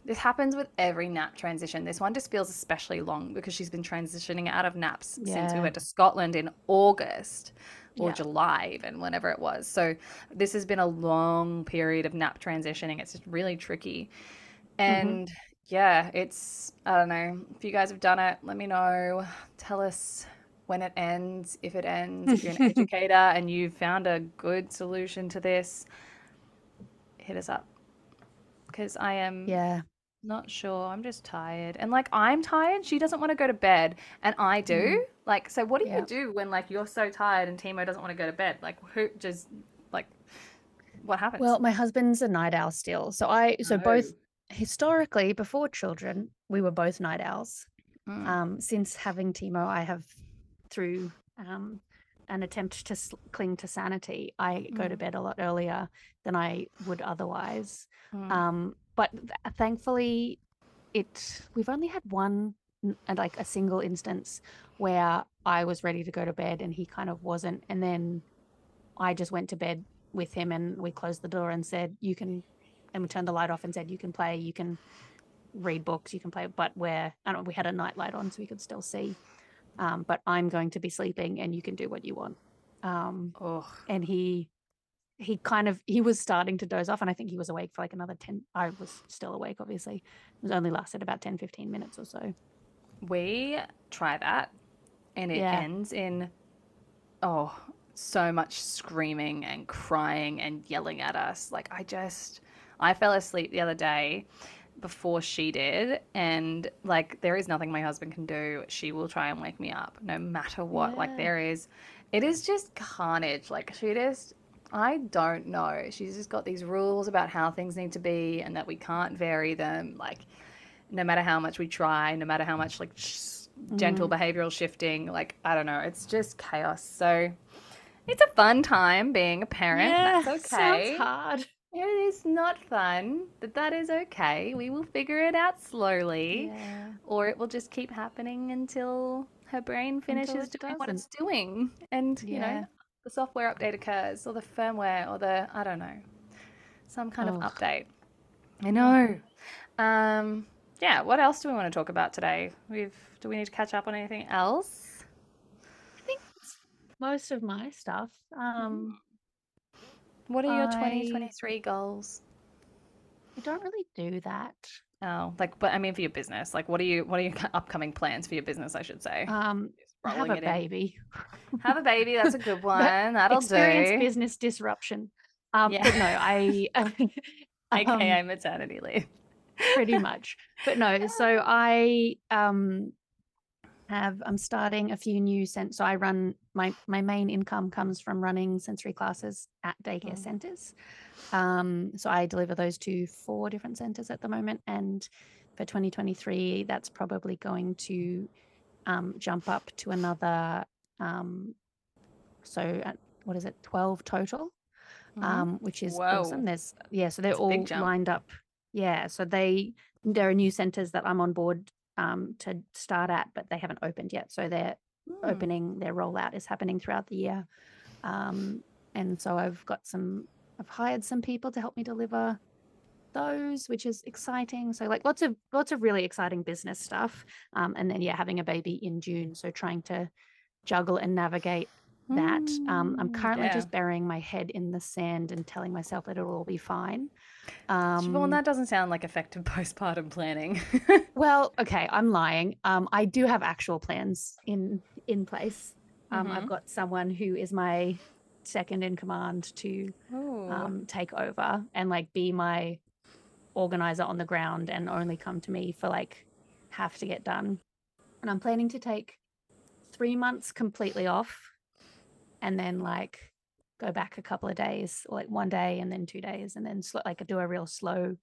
This happens with every nap transition. This one just feels especially long because she's been transitioning out of naps since we went to Scotland in August or Yeah. July, even whenever it was. So this has been a long period of nap transitioning. It's just really tricky. And yeah, it's, I don't know. If you guys have done it, let me know. Tell us when it ends, if it ends, if you're an *laughs* educator and you've found a good solution to this, hit us up. Because I am Yeah. not sure. I'm just tired. And like I'm tired, she doesn't want to go to bed and I do. Mm-hmm. Like so what do Yeah. you do when like you're so tired and Timo doesn't want to go to bed? Like who just like what happens? Well, my husband's a night owl still. So I so both Oh. Historically before children, we were both night owls. Mm. Um, since having Timo, I have through um, an attempt to s- cling to sanity, I go to Mm. bed a lot earlier than I would otherwise. Mm. Um, but th- thankfully, it we've only had one uh, like a single instance where I was ready to go to bed and he kind of wasn't, and then I just went to bed with him and we closed the door and said, "You can," and we turned the light off and said, "You can play, you can read books, you can play." But where I don't, know, we had a night light on so we could still see. Um, but I'm going to be sleeping and you can do what you want. Um, Ugh. and he he kind of he was starting to doze off and i think he was awake for like another 10 i was still awake obviously it was only lasted about 10 15 minutes or so We try that and it Yeah. ends in oh so much screaming and crying and yelling at us. Like I just I fell asleep the other day before she did and like there is nothing my husband can do. She will try and wake me up no matter what. Like there is it is just carnage. Like she just I don't know. She's just got these rules about how things need to be and that we can't vary them. Like, no matter how much we try, no matter how much like sh- mm-hmm. gentle behavioral shifting, like I don't know, it's just chaos. So it's a fun time being a parent. That's okay. Sounds hard. It is not fun, but that is okay. We will figure it out slowly, Yeah. or it will just keep happening until her brain finishes doing what it's doing. And, you know, the software update occurs, or the firmware, or the, I don't know, some kind of update. I know. Um, yeah, what else do we want to talk about today? We've, do we need to catch up on anything else? I think most of my stuff. Um, What are your I- 2023 goals? I don't really do that. Oh, like, but I mean, for your business, like, what are you, what are your upcoming plans for your business? I should say. Um, Just have rolling a it in. baby. Have a baby. That's a good *laughs* one. That'll Experience do. business disruption. Um, Yeah. but no, I AKA *laughs* *laughs* um, maternity leave. pretty much. But no, so I um have I'm starting a few new cent. So I run my my main income comes from running sensory classes at daycare Mm. centers. Um, so I deliver those to four different centers at the moment, and for 2023, that's probably going to um, jump up to another. Um, so at, what is it? 12 total um, which is awesome. There's yeah, so they're That's all lined up. Yeah, so they there are new centers that I'm on board um, to start at, but they haven't opened yet. So they're Hmm. opening. Their rollout is happening throughout the year, um, and so I've got some. I've hired some people to help me deliver those, which is exciting. So like lots of lots of really exciting business stuff, um, and then yeah, having a baby in June. So trying to juggle and navigate that. Um, I'm Mm, currently yeah. just burying my head in the sand and telling myself that it'll all be fine. Um, that doesn't sound like effective *laughs* postpartum planning. well, *laughs* okay, I'm lying. Um, I do have actual plans in in place. Um, I've Mhm. got someone who is my second in command to um, take over and like be my organizer on the ground and only come to me for like have to get done. And I'm planning to take three months completely off and then like go back a couple of days, like one day and then two days, and then sl- like do a real slow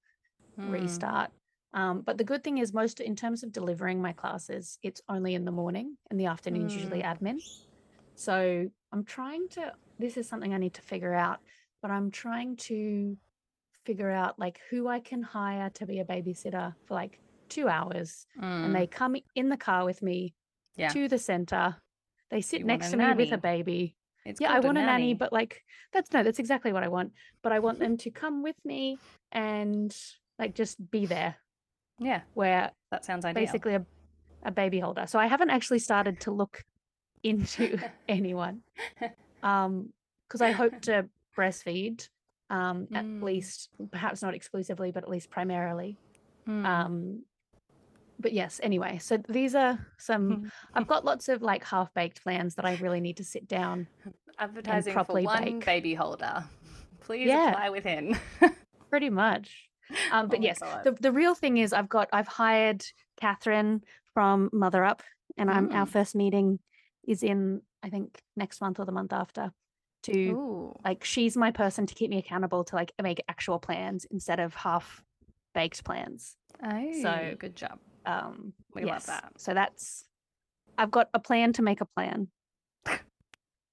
Hmm. restart. Um, but the good thing is, most in terms of delivering my classes, it's only in the morning. In the afternoons, usually admin. So I'm trying to. This is something I need to figure out. But I'm trying to figure out like who I can hire to be a babysitter for like two hours, Mm, and they come in the car with me Yeah. to the center. They sit You next to me with a baby. It's Yeah, I want a nanny, but like that's no, that's exactly what I want. But I want them *laughs* to come with me and like just be there yeah, where that sounds ideal. basically a, a baby holder. So I haven't actually started to look *laughs* into *laughs* anyone. Um, because I hope to breastfeed um at Mm. least perhaps not exclusively, but at least primarily. Mm. Um but yes, anyway, so these are some I've got lots of like half baked plans that I really need to sit down Advertising for properly one bake. baby holder. Please Yeah. apply within. *laughs* pretty much. Um, but Oh yes, God. the, the real thing is I've got I've hired Catherine from Mother Up, and I'm our Mm. first meeting is in I think next month or the month after. To Ooh. like she's my person to keep me accountable to like make actual plans instead of half baked plans. Oh, good job. Um, We love that. So that's I've got a plan to make a plan. *laughs* We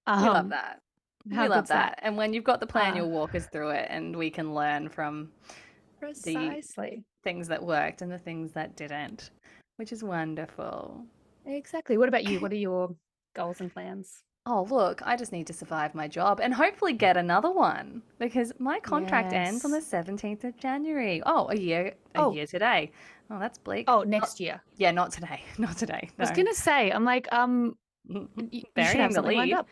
love Um, that. we love that? that. And when you've got the plan, Uh, you'll walk us through it and we can learn from Precisely. things that worked and the things that didn't, which is wonderful. Exactly. What about you? What are your goals and plans? Oh, look, I just need to survive my job and hopefully get another one because my contract ends on the 17th of January. Oh, a year a Oh. year today. Oh, that's bleak. Oh, next year. yeah, not today. *laughs* Not today. I was gonna say, I'm like, um, y- you should have something lined up.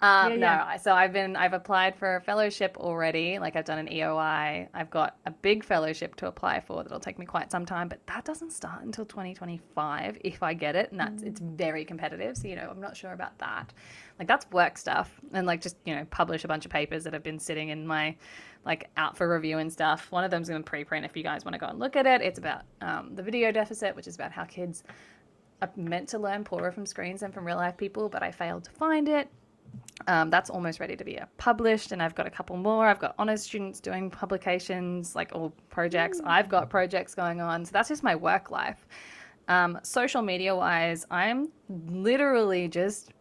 Um, Yeah, no, yeah. I- so I've been I've applied for a fellowship already. Like I've done an EOI. I've got a big fellowship to apply for that'll take me quite some time, but that doesn't start until 2025 if I get it, and that's it's Mm. very competitive. So you know, I'm not sure about that. Like that's work stuff, and like just you know, publish a bunch of papers that have been sitting in my like out for review and stuff. One of them's going to preprint if you guys want to go and look at it. It's about um, the video deficit, which is about how kids are meant to learn poorer from screens than from real life people, but I failed to find it Um, that's almost ready to be uh, published, and I've got a couple more. I've got honors students doing publications, like all projects. I've got projects going on. So that's just my work life. Um, social media wise, I'm literally just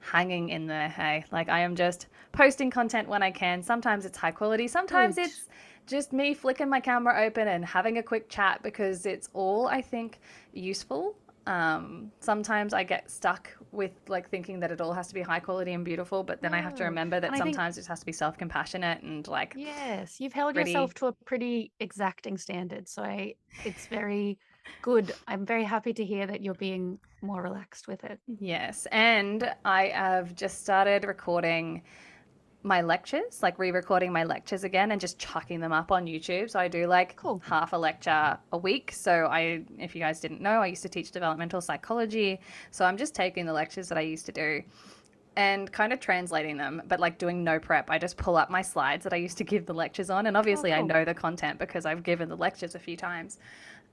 hanging in there. Hey, like I am just posting content when I can. Sometimes it's high quality, sometimes Good. it's just me flicking my camera open and having a quick chat because it's all I think useful. Um, sometimes I get stuck with like thinking that it all has to be high quality and beautiful, but then I have to mm. remember that And I think- sometimes it has to be self compassionate and like Yes, you've held Pretty- yourself to a pretty exacting standard. So I, it's very good. I'm very happy to hear that you're being more relaxed with it. Yes, and I have just started recording my lectures, like re-recording my lectures again and just chucking them up on YouTube. So I do like Cool. half a lecture a week. So I if you guys didn't know, I used to teach developmental psychology. So I'm just taking the lectures that I used to do and kind of translating them, but like doing no prep. I just pull up my slides that I used to give the lectures on and obviously oh, I cool. know the content because I've given the lectures a few times.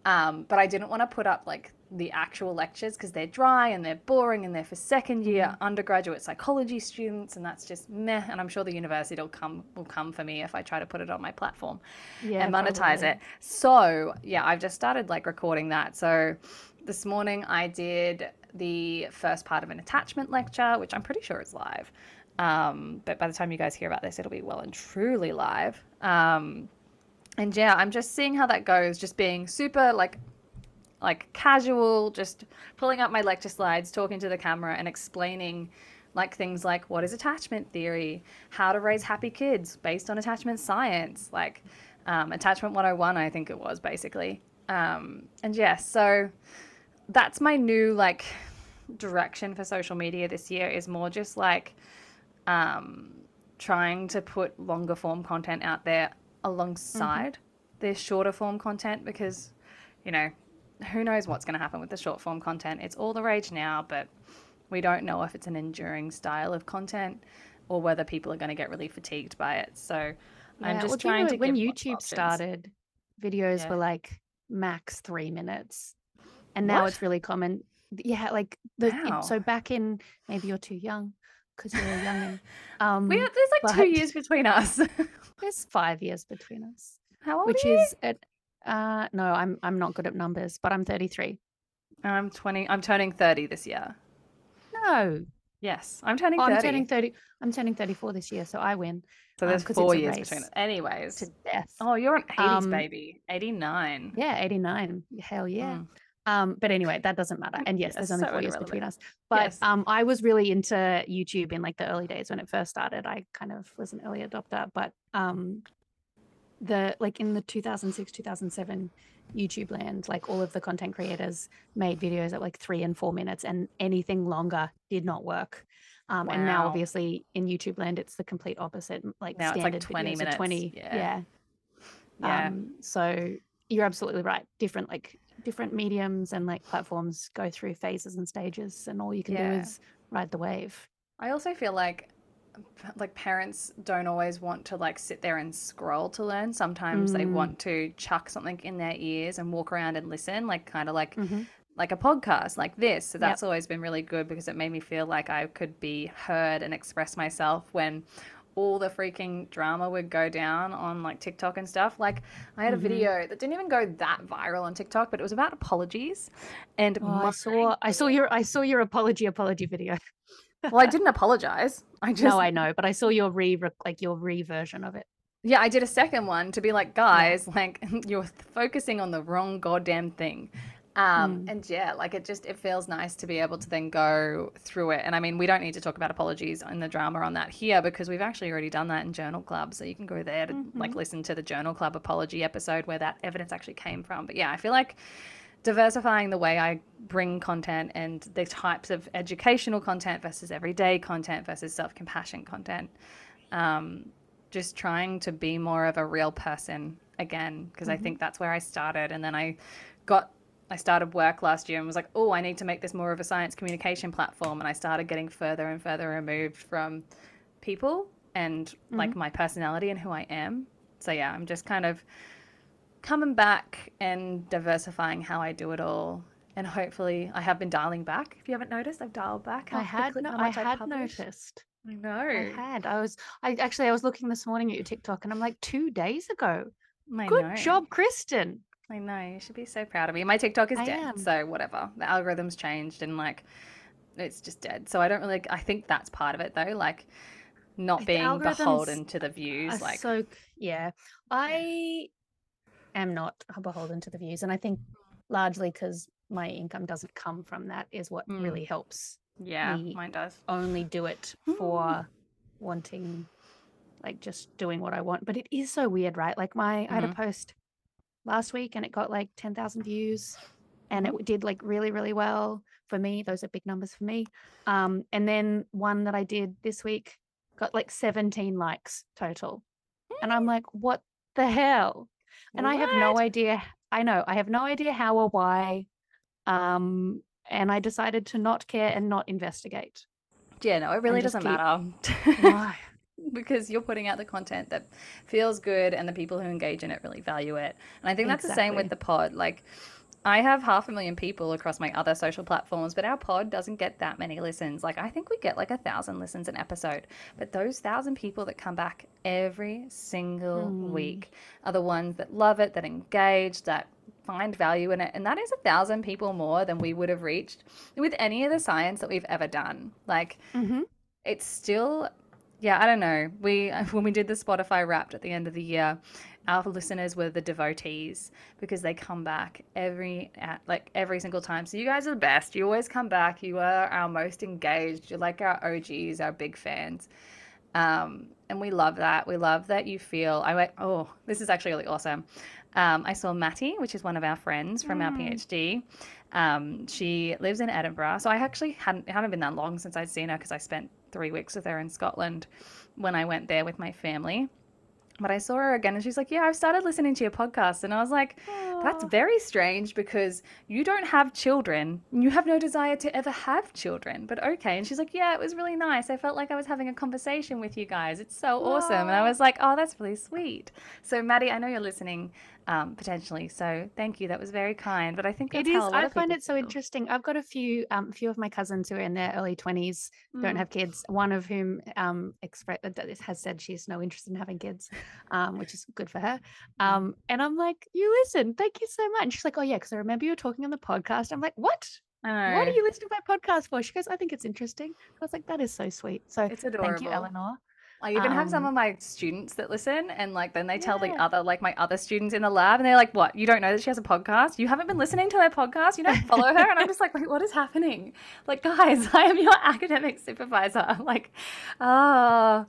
Um, but I didn't want to put up like the actual lectures because they're dry and they're boring and they're for second year Mm-hmm. undergraduate psychology students and that's just meh. And I'm sure the university will come will come for me if I try to put it on my platform Yeah, and monetize probably. it. So yeah, I've just started like recording that. So this morning I did the first part of an attachment lecture, which I'm pretty sure is live. Um, but by the time you guys hear about this, it'll be well and truly live. Um, and yeah, I'm just seeing how that goes. Just being super like like casual, just pulling up my lecture slides, talking to the camera, and explaining like things like what is attachment theory, how to raise happy kids based on attachment science, like um, attachment 101, I think it was basically. Um, and yeah, so that's my new like direction for social media this year is more just like um, trying to put longer form content out there alongside their shorter form content because you know who knows what's going to happen with the short form content it's all the rage now but we don't know if it's an enduring style of content or whether people are going to get really fatigued by it so i'm just well, do you trying know to when give lots of YouTube started, videos Yeah. were like max three minutes, and now What? it's really common. Yeah, like the it- Wow. so back in maybe you're too young because you're a youngin. *laughs* Um, we, there's like two years between us *laughs* there's five years between us, how old which are you? Which is at uh no, I'm I'm not good at numbers, but I'm 33. i'm 20 i'm turning 30 this year No, yes i'm turning oh, 30 I'm turning 30. I'm turning 34 this year, so I win so um, four years between us anyways to death. oh you're an 80s Um, baby 89 Yeah, 89. Hell yeah. Mm. Um, but anyway, that doesn't matter. And yes, there's only so four years between us. But Yes. um, I was really into YouTube in like the early days when it first started. I kind of was an early adopter, but um, the like in the 2006 2007 YouTube land, like all of the content creators made videos at like three and four minutes, and anything longer did not work. Um, And now, obviously, in YouTube land, it's the complete opposite. Like Now it's, like, standard 20 minutes, 20. yeah. yeah. yeah Um, so you're absolutely right. Different like different mediums and like platforms go through phases and stages, and all you can do is ride the wave. I also feel like like parents don't always want to like sit there and scroll to learn. Sometimes they Mm. want to chuck something in their ears and walk around and listen, like kind of like Mhm. like a podcast like this. So Yep. that's always been really good because it made me feel like I could be heard and express myself when all the freaking drama would go down on like TikTok and stuff. Like I had a Mhm. video that didn't even go that viral on TikTok, but it was about apologies. And Oh, I saw I saw your I saw your apology apology video. well, I didn't apologize. I *laughs* just no, I know, but I saw your re like your re version of it. Yeah, I did a second one to be like, guys, *laughs* like *laughs* you're focusing on the wrong goddamn thing. Um, Mm. and yeah, like it just it feels nice to be able to then go through it. And I mean, we don't need to talk about apologies and the drama on that here because we've actually already done that in Journal Club. So you can go there to like Mhm. listen to the Journal Club apology episode where that evidence actually came from. But yeah, I feel like diversifying the way I bring content and the types of educational content versus everyday content versus self compassion content. Um, just trying to be more of a real person again because I think that's where I started and then I got I started work last year and was like oh I need to make this more of a science communication platform and I started getting further and further removed from people and mm-hmm. like my personality and who I am so yeah I'm just kind of coming back and diversifying how I do it all and hopefully I have been dialing back if you haven't noticed I've dialed back I had no, I had publish. noticed. I know. I had. I was. I actually. I was looking this morning at your TikTok, and I'm like, two days ago. I Good know. job, Kristyn. I know. You should be so proud of me. My TikTok is I dead. am. So whatever. The algorithm's changed and like it's just dead. So I don't really I think that's part of it though. Like not being beholden to the views. Like so yeah i am not beholden to the views and i think largely because my income doesn't come from that is what Mm. really helps yeah, mine does. only do it for wanting like just doing what i want but it is so weird right like my i had a Mhm. post last week and it got like 10,000 views and it did like really really well for me. Those are big numbers for me. Um and then one that i did this week got like 17 likes total. And i'm like what the hell? And i have no idea i know i have no idea how or why um and i decided to not care and not investigate. Yeah, no, it really doesn't keep- matter. *laughs* why because you're putting out the content that feels good and the people who engage in it really value it. And I think that's the same with the pod. Like I have half a million people across my other social platforms, but our pod doesn't get that many listens. Like I think we get like a thousand listens an episode. But those thousand people that come back every single Mm. week are the ones that love it, that engage, that find value in it. And that is a thousand people more than we would have reached with any of the science that we've ever done. Like mm-hmm. it's still yeah i don't know. We *laughs* when we did the spotify wrapped at the end of the year our listeners were the devotees because they come back every like every single time. So you guys are the best. You always come back. You are our most engaged. You're like our og's our big fans. Um, and we love that. We love that you feel i went oh this is actually really awesome. Um, i saw Maddie which is one of our friends from our Mm. phd um, she lives in Edinburgh. So I actually hadn't, hadn't been that long since I'd seen her because I spent three weeks with her in Scotland when I went there with my family. But I saw her again and she's like, Yeah, I've started listening to your podcast. And I was like, That's very strange because you don't have children. You have no desire to ever have children. But okay. And she's like, Yeah, it was really nice. I felt like I was having a conversation with you guys. It's so awesome. And I was like, Oh, that's really sweet. So, Maddie, I know you're listening um, potentially. So thank you. That was very kind. But I think that's It is. how a lot I find it so feel. interesting. I've got a few, um, few of my cousins who are in their early twenties, don't Mm. have kids. One of whom, um, express has said she's no interest in having kids, um, which is good for her. Mm. Um, and I'm like, you listen, thank you so much. And she's like, oh yeah, because I remember you were talking on the podcast. I'm like, what? Know. What are you listening to my podcast for? She goes, I think it's interesting. I was like, that is so sweet. So It's adorable. thank you. Eleanor. I even have some Um, of my students that listen, and like then they tell the other, like my other students in the lab, and they're like, "What? You don't know that she has a podcast? You haven't been listening to her podcast? You don't follow her?" And I'm just like, "Wait, what is happening? Like, guys, *laughs* I am your academic supervisor. Like, ah,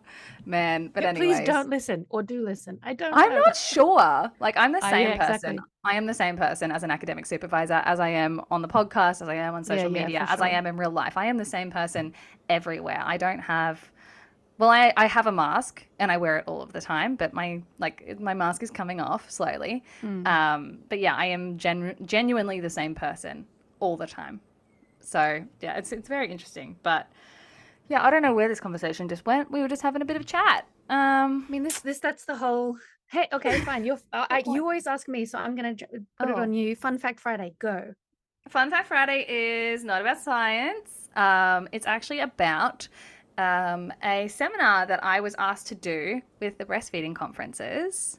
man. But Yeah, anyways, please don't listen or do listen. I don't. I'm know. not sure. Like, I'm the Uh, same yeah, person. exactly. I am the same person as an academic supervisor as I am on the podcast, as I am on social yeah, media, as I am in real life. I am the same person everywhere. I don't have. Well, I, I have a mask and I wear it all of the time, but my like my mask is coming off slowly. Mm. Um, but yeah, I am genu- genuinely the same person all the time. So yeah, it's it's very interesting. But yeah, I don't know where this conversation just went. We were just having a bit of a chat. Um, I mean, this, this, that's the whole. Hey, okay, *laughs* fine. You're. Uh, I, you always ask me, so I'm gonna put it Oh. on you. Fun fact Friday, go. Fun Fact Friday is not about science. Um, it's actually about um, a seminar that I was asked to do with the breastfeeding conferences,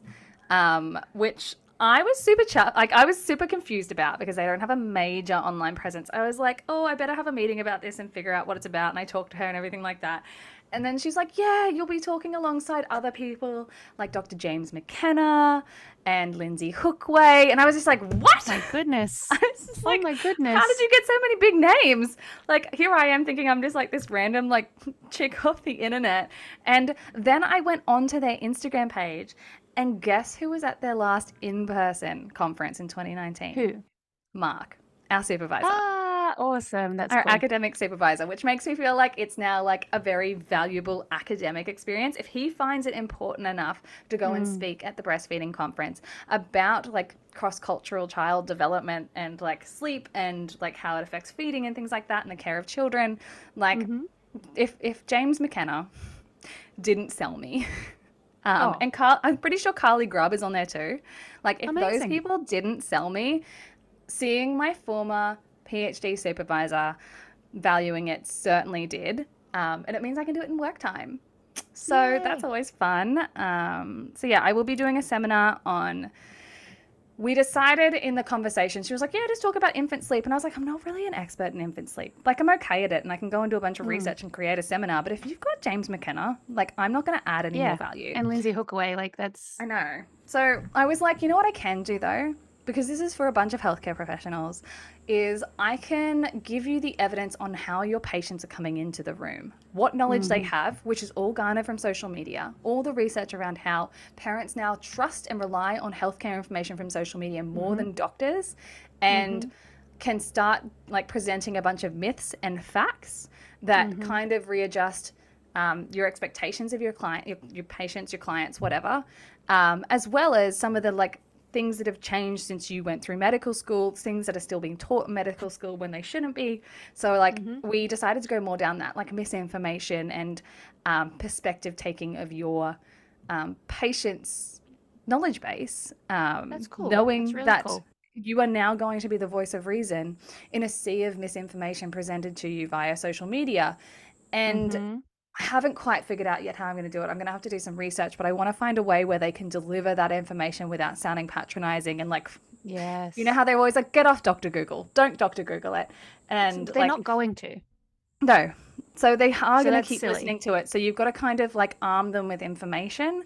um, which I was super ch- like I was super confused about because they don't have a major online presence. I was like, oh, I better have a meeting about this and figure out what it's about. And I talked to her and everything like that. And then she's like, yeah, you'll be talking alongside other people like Dr. James McKenna and Lyndsey Hookway. And I was just like, what? My goodness. *laughs* I was just oh like, my goodness. how did you get so many big names? Like here I am thinking I'm just like this random like *laughs* chick off the internet. And then I went onto their Instagram page and guess who was at their last in-person conference in 2019? Who? Mark, our supervisor. Ah, awesome. That's our cool. academic supervisor, which makes me feel like it's now like a very valuable academic experience. If he finds it important enough to go and Mm. speak at the breastfeeding conference about like cross-cultural child development and like sleep and like how it affects feeding and things like that and the care of children, like Mhm. if if James McKenna didn't sell me. *laughs* Um, Oh. And Carl, I'm pretty sure Carly Grubb is on there too. Like, if those people didn't sell me, seeing my former PhD supervisor valuing it certainly did. Um, and it means I can do it in work time. So Yay. that's always fun. Um, so yeah, I will be doing a seminar on. We decided in the conversation, she was like, Yeah, just talk about infant sleep. And I was like, I'm not really an expert in infant sleep. Like, I'm okay at it and I can go and do a bunch of Mm. research and create a seminar. But if you've got James McKenna, like, I'm not going to add any Yeah, more value. And Lyndsey Hookway, like that's I know. So I was like, you know what I can do though? Because this is for a bunch of healthcare professionals, is I can give you the evidence on how your patients are coming into the room, what knowledge they have, which is all garnered from social media, all the research around how parents now trust and rely on healthcare information from social media more than doctors, and can start like presenting a bunch of myths and facts that kind of readjust um, your expectations of your client, your, your patients, your clients, whatever, um, as well as some of the like things that have changed since you went through medical school, things that are still being taught in medical school when they shouldn't be. So like we decided to go more down that like misinformation and um, perspective taking of your um, patients' knowledge base. Um, That's cool. Knowing That's really that cool. you are now going to be the voice of reason in a sea of misinformation presented to you via social media. And Mhm. I haven't quite figured out yet how I'm going to do it. I'm going to have to do some research, but I want to find a way where they can deliver that information without sounding patronizing and like, yes. you know how they're always like, get off Dr. Google, don't Dr. Google it. And they're like, not going to. no. So they are So going to keep silly. listening to it. So you've got to kind of like arm them with information.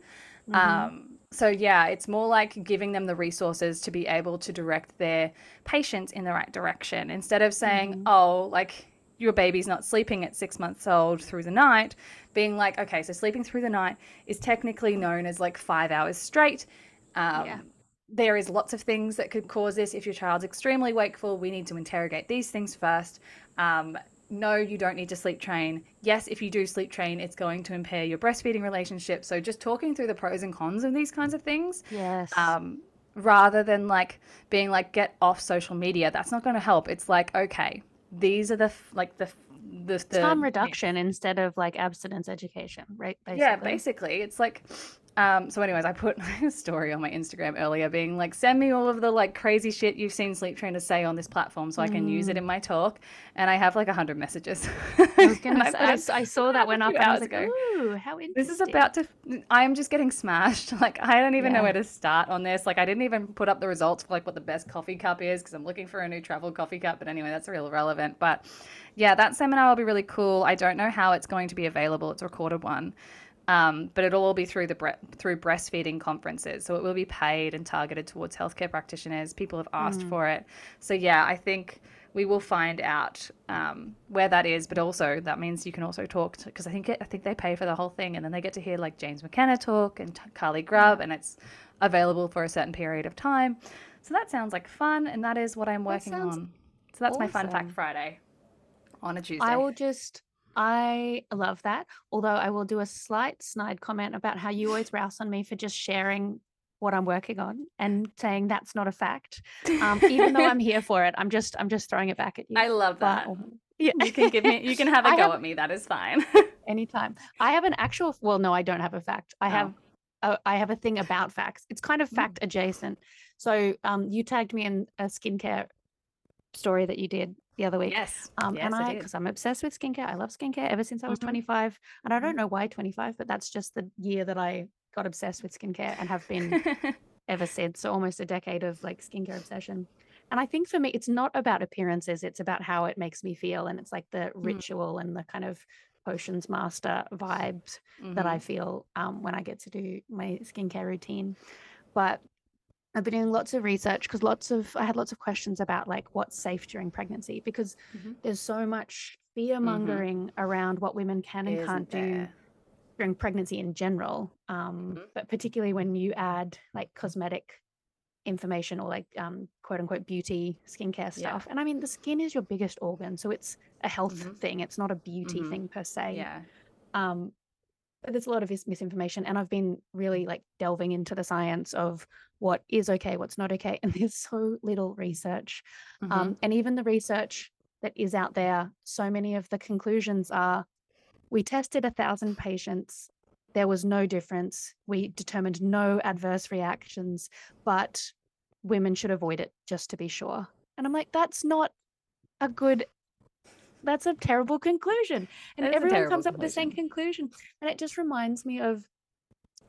Mm-hmm. Um, so yeah, it's more like giving them the resources to be able to direct their patients in the right direction instead of saying, Mm-hmm. "Oh, like your baby's not sleeping at six months old through the night," being like, "Okay, so sleeping through the night is technically known as like five hours straight." Um, Yeah. There is lots of things that could cause this. If your child's extremely wakeful, we need to interrogate these things first. Um, no, you don't need to sleep train. Yes, if you do sleep train, it's going to impair your breastfeeding relationship. So just talking through the pros and cons of these kinds of things, Yes. um, rather than like being like get off social media. That's not going to help. It's like okay, these are the like the the, the harm reduction instead of like abstinence education, right? Basically. yeah, basically, it's like. Um, so, anyways, I put *laughs* a story on my Instagram earlier, being like, "Send me all of the like crazy shit you've seen sleep trainers say on this platform, so I can use it in my talk." And I have like a hundred messages. I was *laughs* gonna say, I, it- I saw *laughs* that went up few and I was hours like, ago. ooh, how interesting. This is about to. I am just getting smashed. Like I don't even know where to start on this. Like I didn't even put up the results for like what the best coffee cup is because I'm looking for a new travel coffee cup. But anyway, that's real relevant. But yeah, that seminar will be really cool. I don't know how it's going to be available. It's a recorded one. Um, but it'll all be through the bre- through breastfeeding conferences, so it will be paid and targeted towards healthcare practitioners. People have asked for it, so yeah, I think we will find out um, where that is. But also, that means you can also talk because I think it, I think they pay for the whole thing, and then they get to hear like James McKenna talk and T- Carly Grubb, and it's available for a certain period of time. So that sounds like fun, and that is what I'm working on. So that's my fun fact. Friday on a Tuesday. I will just, I love that. Although I will do a slight snide comment about how you always rouse on me for just sharing what I'm working on and saying that's not a fact. Um, even though *laughs* I'm here for it, I'm just, I'm just throwing it back at you. I love But- that. yeah, You can give me. You can have *laughs* a I go have- at me. That is fine. *laughs* anytime. I have an actual. Well, no, I don't have a fact. I Oh. have. A, I have a thing about facts. It's kind of Mm. fact adjacent. So, um, you tagged me in a skincare story that you did the other week. yes. Um, yes, and I, because I'm obsessed with skincare, I love skincare ever since I was Mhm. 25. And I don't Mhm. know why 25, but that's just the year that I got obsessed with skincare and have been *laughs* ever since. So almost a decade of like skincare obsession. And I think for me, it's not about appearances, it's about how it makes me feel. And it's like the ritual and the kind of potions master vibes that I Mhm. feel um, when I get to do my skincare routine. But I've been doing lots of research because lots of I had lots of questions about like what's safe during pregnancy because Mhm. there's so much fear mongering around what women can and Isn't can't do during pregnancy in general. Um, Mhm. But particularly when you add like cosmetic information or like um, quote unquote beauty skincare Yeah. stuff. And I mean, the skin is your biggest organ, so it's a health Mhm. thing. It's not a beauty Mhm. thing per se. Yeah. Um, there's a lot of mis- misinformation, and I've been really like delving into the science of what is okay, what's not okay, and *laughs* there's so little research. Mhm. Um, and even the research that is out there, so many of the conclusions are: we tested a thousand patients, there was no difference. We determined no adverse reactions, but women should avoid it just to be sure. And I'm like, that's not a good that's a terrible conclusion. And everyone comes up with the same conclusion. And it just reminds me of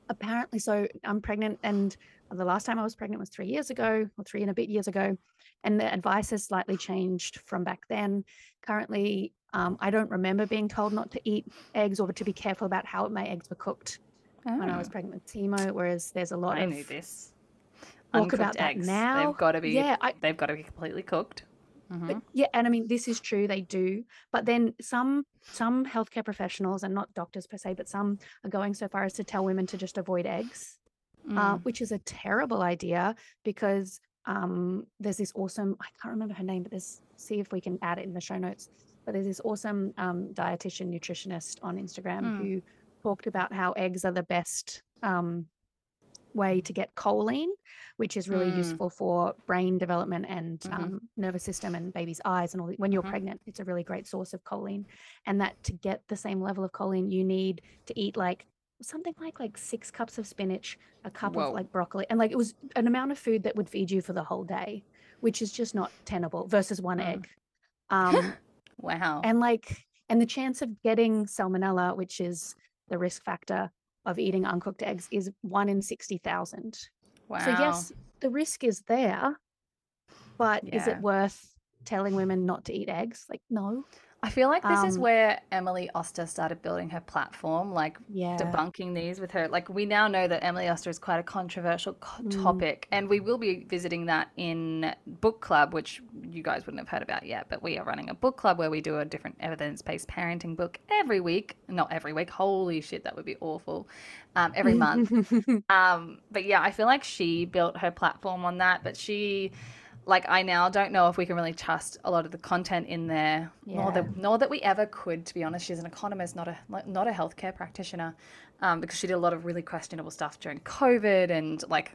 apparently so I'm pregnant and the last time I was pregnant was three years ago or three and a bit years ago. And the advice has slightly changed from back then. Currently, um, I don't remember being told not to eat eggs or to be careful about how my eggs were cooked when I was Oh, pregnant with Timo, whereas there's a lot I of knew this. talk about eggs. now. They've got to be. Yeah, I, They've got to be completely cooked. Mhm. But yeah, and I mean this is true, they do. But then some some healthcare professionals and not doctors per se, but some are going so far as to tell women to just avoid eggs, uh, Mm. which is a terrible idea because um, there's this awesome I can't remember her name, but there's see if we can add it in the show notes. But there's this awesome um, dietitian nutritionist on Instagram Mm. who talked about how eggs are the best um, way to get choline, which is really Mm. useful for brain development and Mhm. um, nervous system and baby's eyes and all. the- When you're Mhm. pregnant, it's a really great source of choline, and that to get the same level of choline, you need to eat like something like like six cups of spinach, a cup Whoa. of like broccoli, and like it was an amount of food that would feed you for the whole day, which is just not tenable versus one Mm. egg. Um, *laughs* Wow. and like and the chance of getting salmonella which is the risk factor of eating uncooked eggs is one in 60,000 wow. so yes the risk is there but is it worth telling women not to eat eggs? Like no I feel like this is um, where Emily Oster started building her platform, like yeah debunking these with her. Like we now know that Emily Oster is quite a controversial co- Mm. topic, and we will be visiting that in book club, which you guys wouldn't have heard about yet. But we are running a book club where we do a different evidence-based parenting book every week. Not every week. Holy shit, that would be awful. Um, every month. *laughs* Um, but yeah, I feel like she built her platform on that, but she like I now don't know if we can really trust a lot of the content in there, nor that nor that we ever could. To be honest, she's an economist, not a not a healthcare practitioner, um, because she did a lot of really questionable stuff during COVID and like.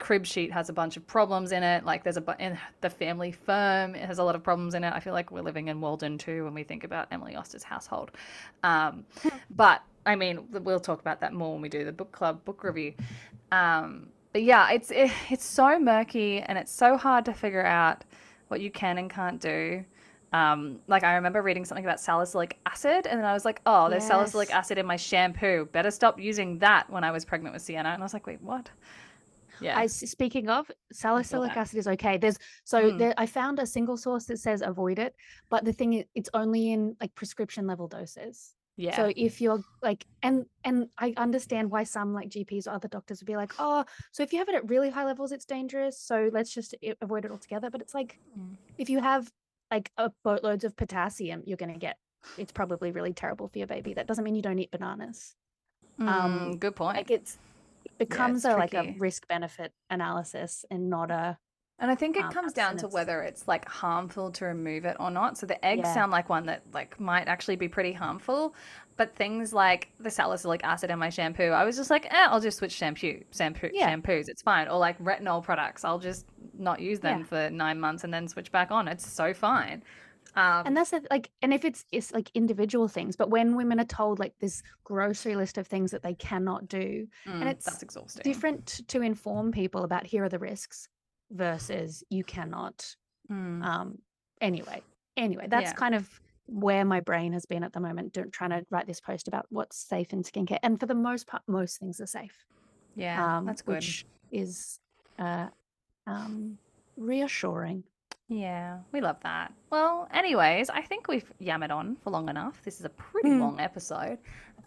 Cribsheet has a bunch of problems in it. Like there's a bu- in the family firm it has a lot of problems in it. I feel like we're living in Walden Two when we think about Emily Oster's household. Um, *laughs* but I mean, we'll talk about that more when we do the book club book review. Um, but yeah, it's it, it's so murky and it's so hard to figure out what you can and can't do. Um, like I remember reading something about salicylic acid, and then I was like, "Oh, there's salicylic acid in my shampoo. Better stop using that." When I was pregnant with Sienna, and I was like, "Wait, what?" Yeah. I speaking of salicylic acid is okay. There's so Mm. there, I found a single source that says avoid it, but the thing is, it's only in like prescription level doses. Yeah. So if you're like, and and I understand why some like GPs or other doctors would be like, oh, so if you have it at really high levels, it's dangerous. So let's just avoid it altogether. But it's like, Mm. if you have like a boatloads of potassium, you're gonna get. It's probably really terrible for your baby. That doesn't mean you don't eat bananas. Mm, um, good point. Like it's it becomes it's a like a risk benefit analysis and not a And I think it um, comes down to whether it's like harmful to remove it or not. So the eggs Yeah. sound like one that like might actually be pretty harmful, but things like the salicylic acid in my shampoo, I was just like, eh, I'll just switch shampoo, shampoo, Yeah. shampoos. It's fine. Or like retinol products, I'll just not use them Yeah. for nine months and then switch back on. It's so fine. Um, and that's the, like and if it's it's like individual things but when women are told like this grocery list of things that they cannot do mm, it's that's exhausting. different to inform people about here are the risks versus you cannot Mm. um anyway anyway that's Yeah. kind of where my brain has been at the moment trying to write this post about what's safe in skincare and for the most part most things are safe yeah, um that's good. which is uh um reassuring Yeah, we love that. Well, anyways, I think we've yammered on for long enough. This is a pretty Mm. long episode.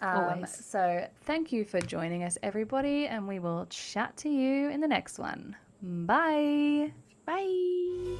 Um, Always. So thank you for joining us, everybody, and we will chat to you in the next one. Bye. Bye.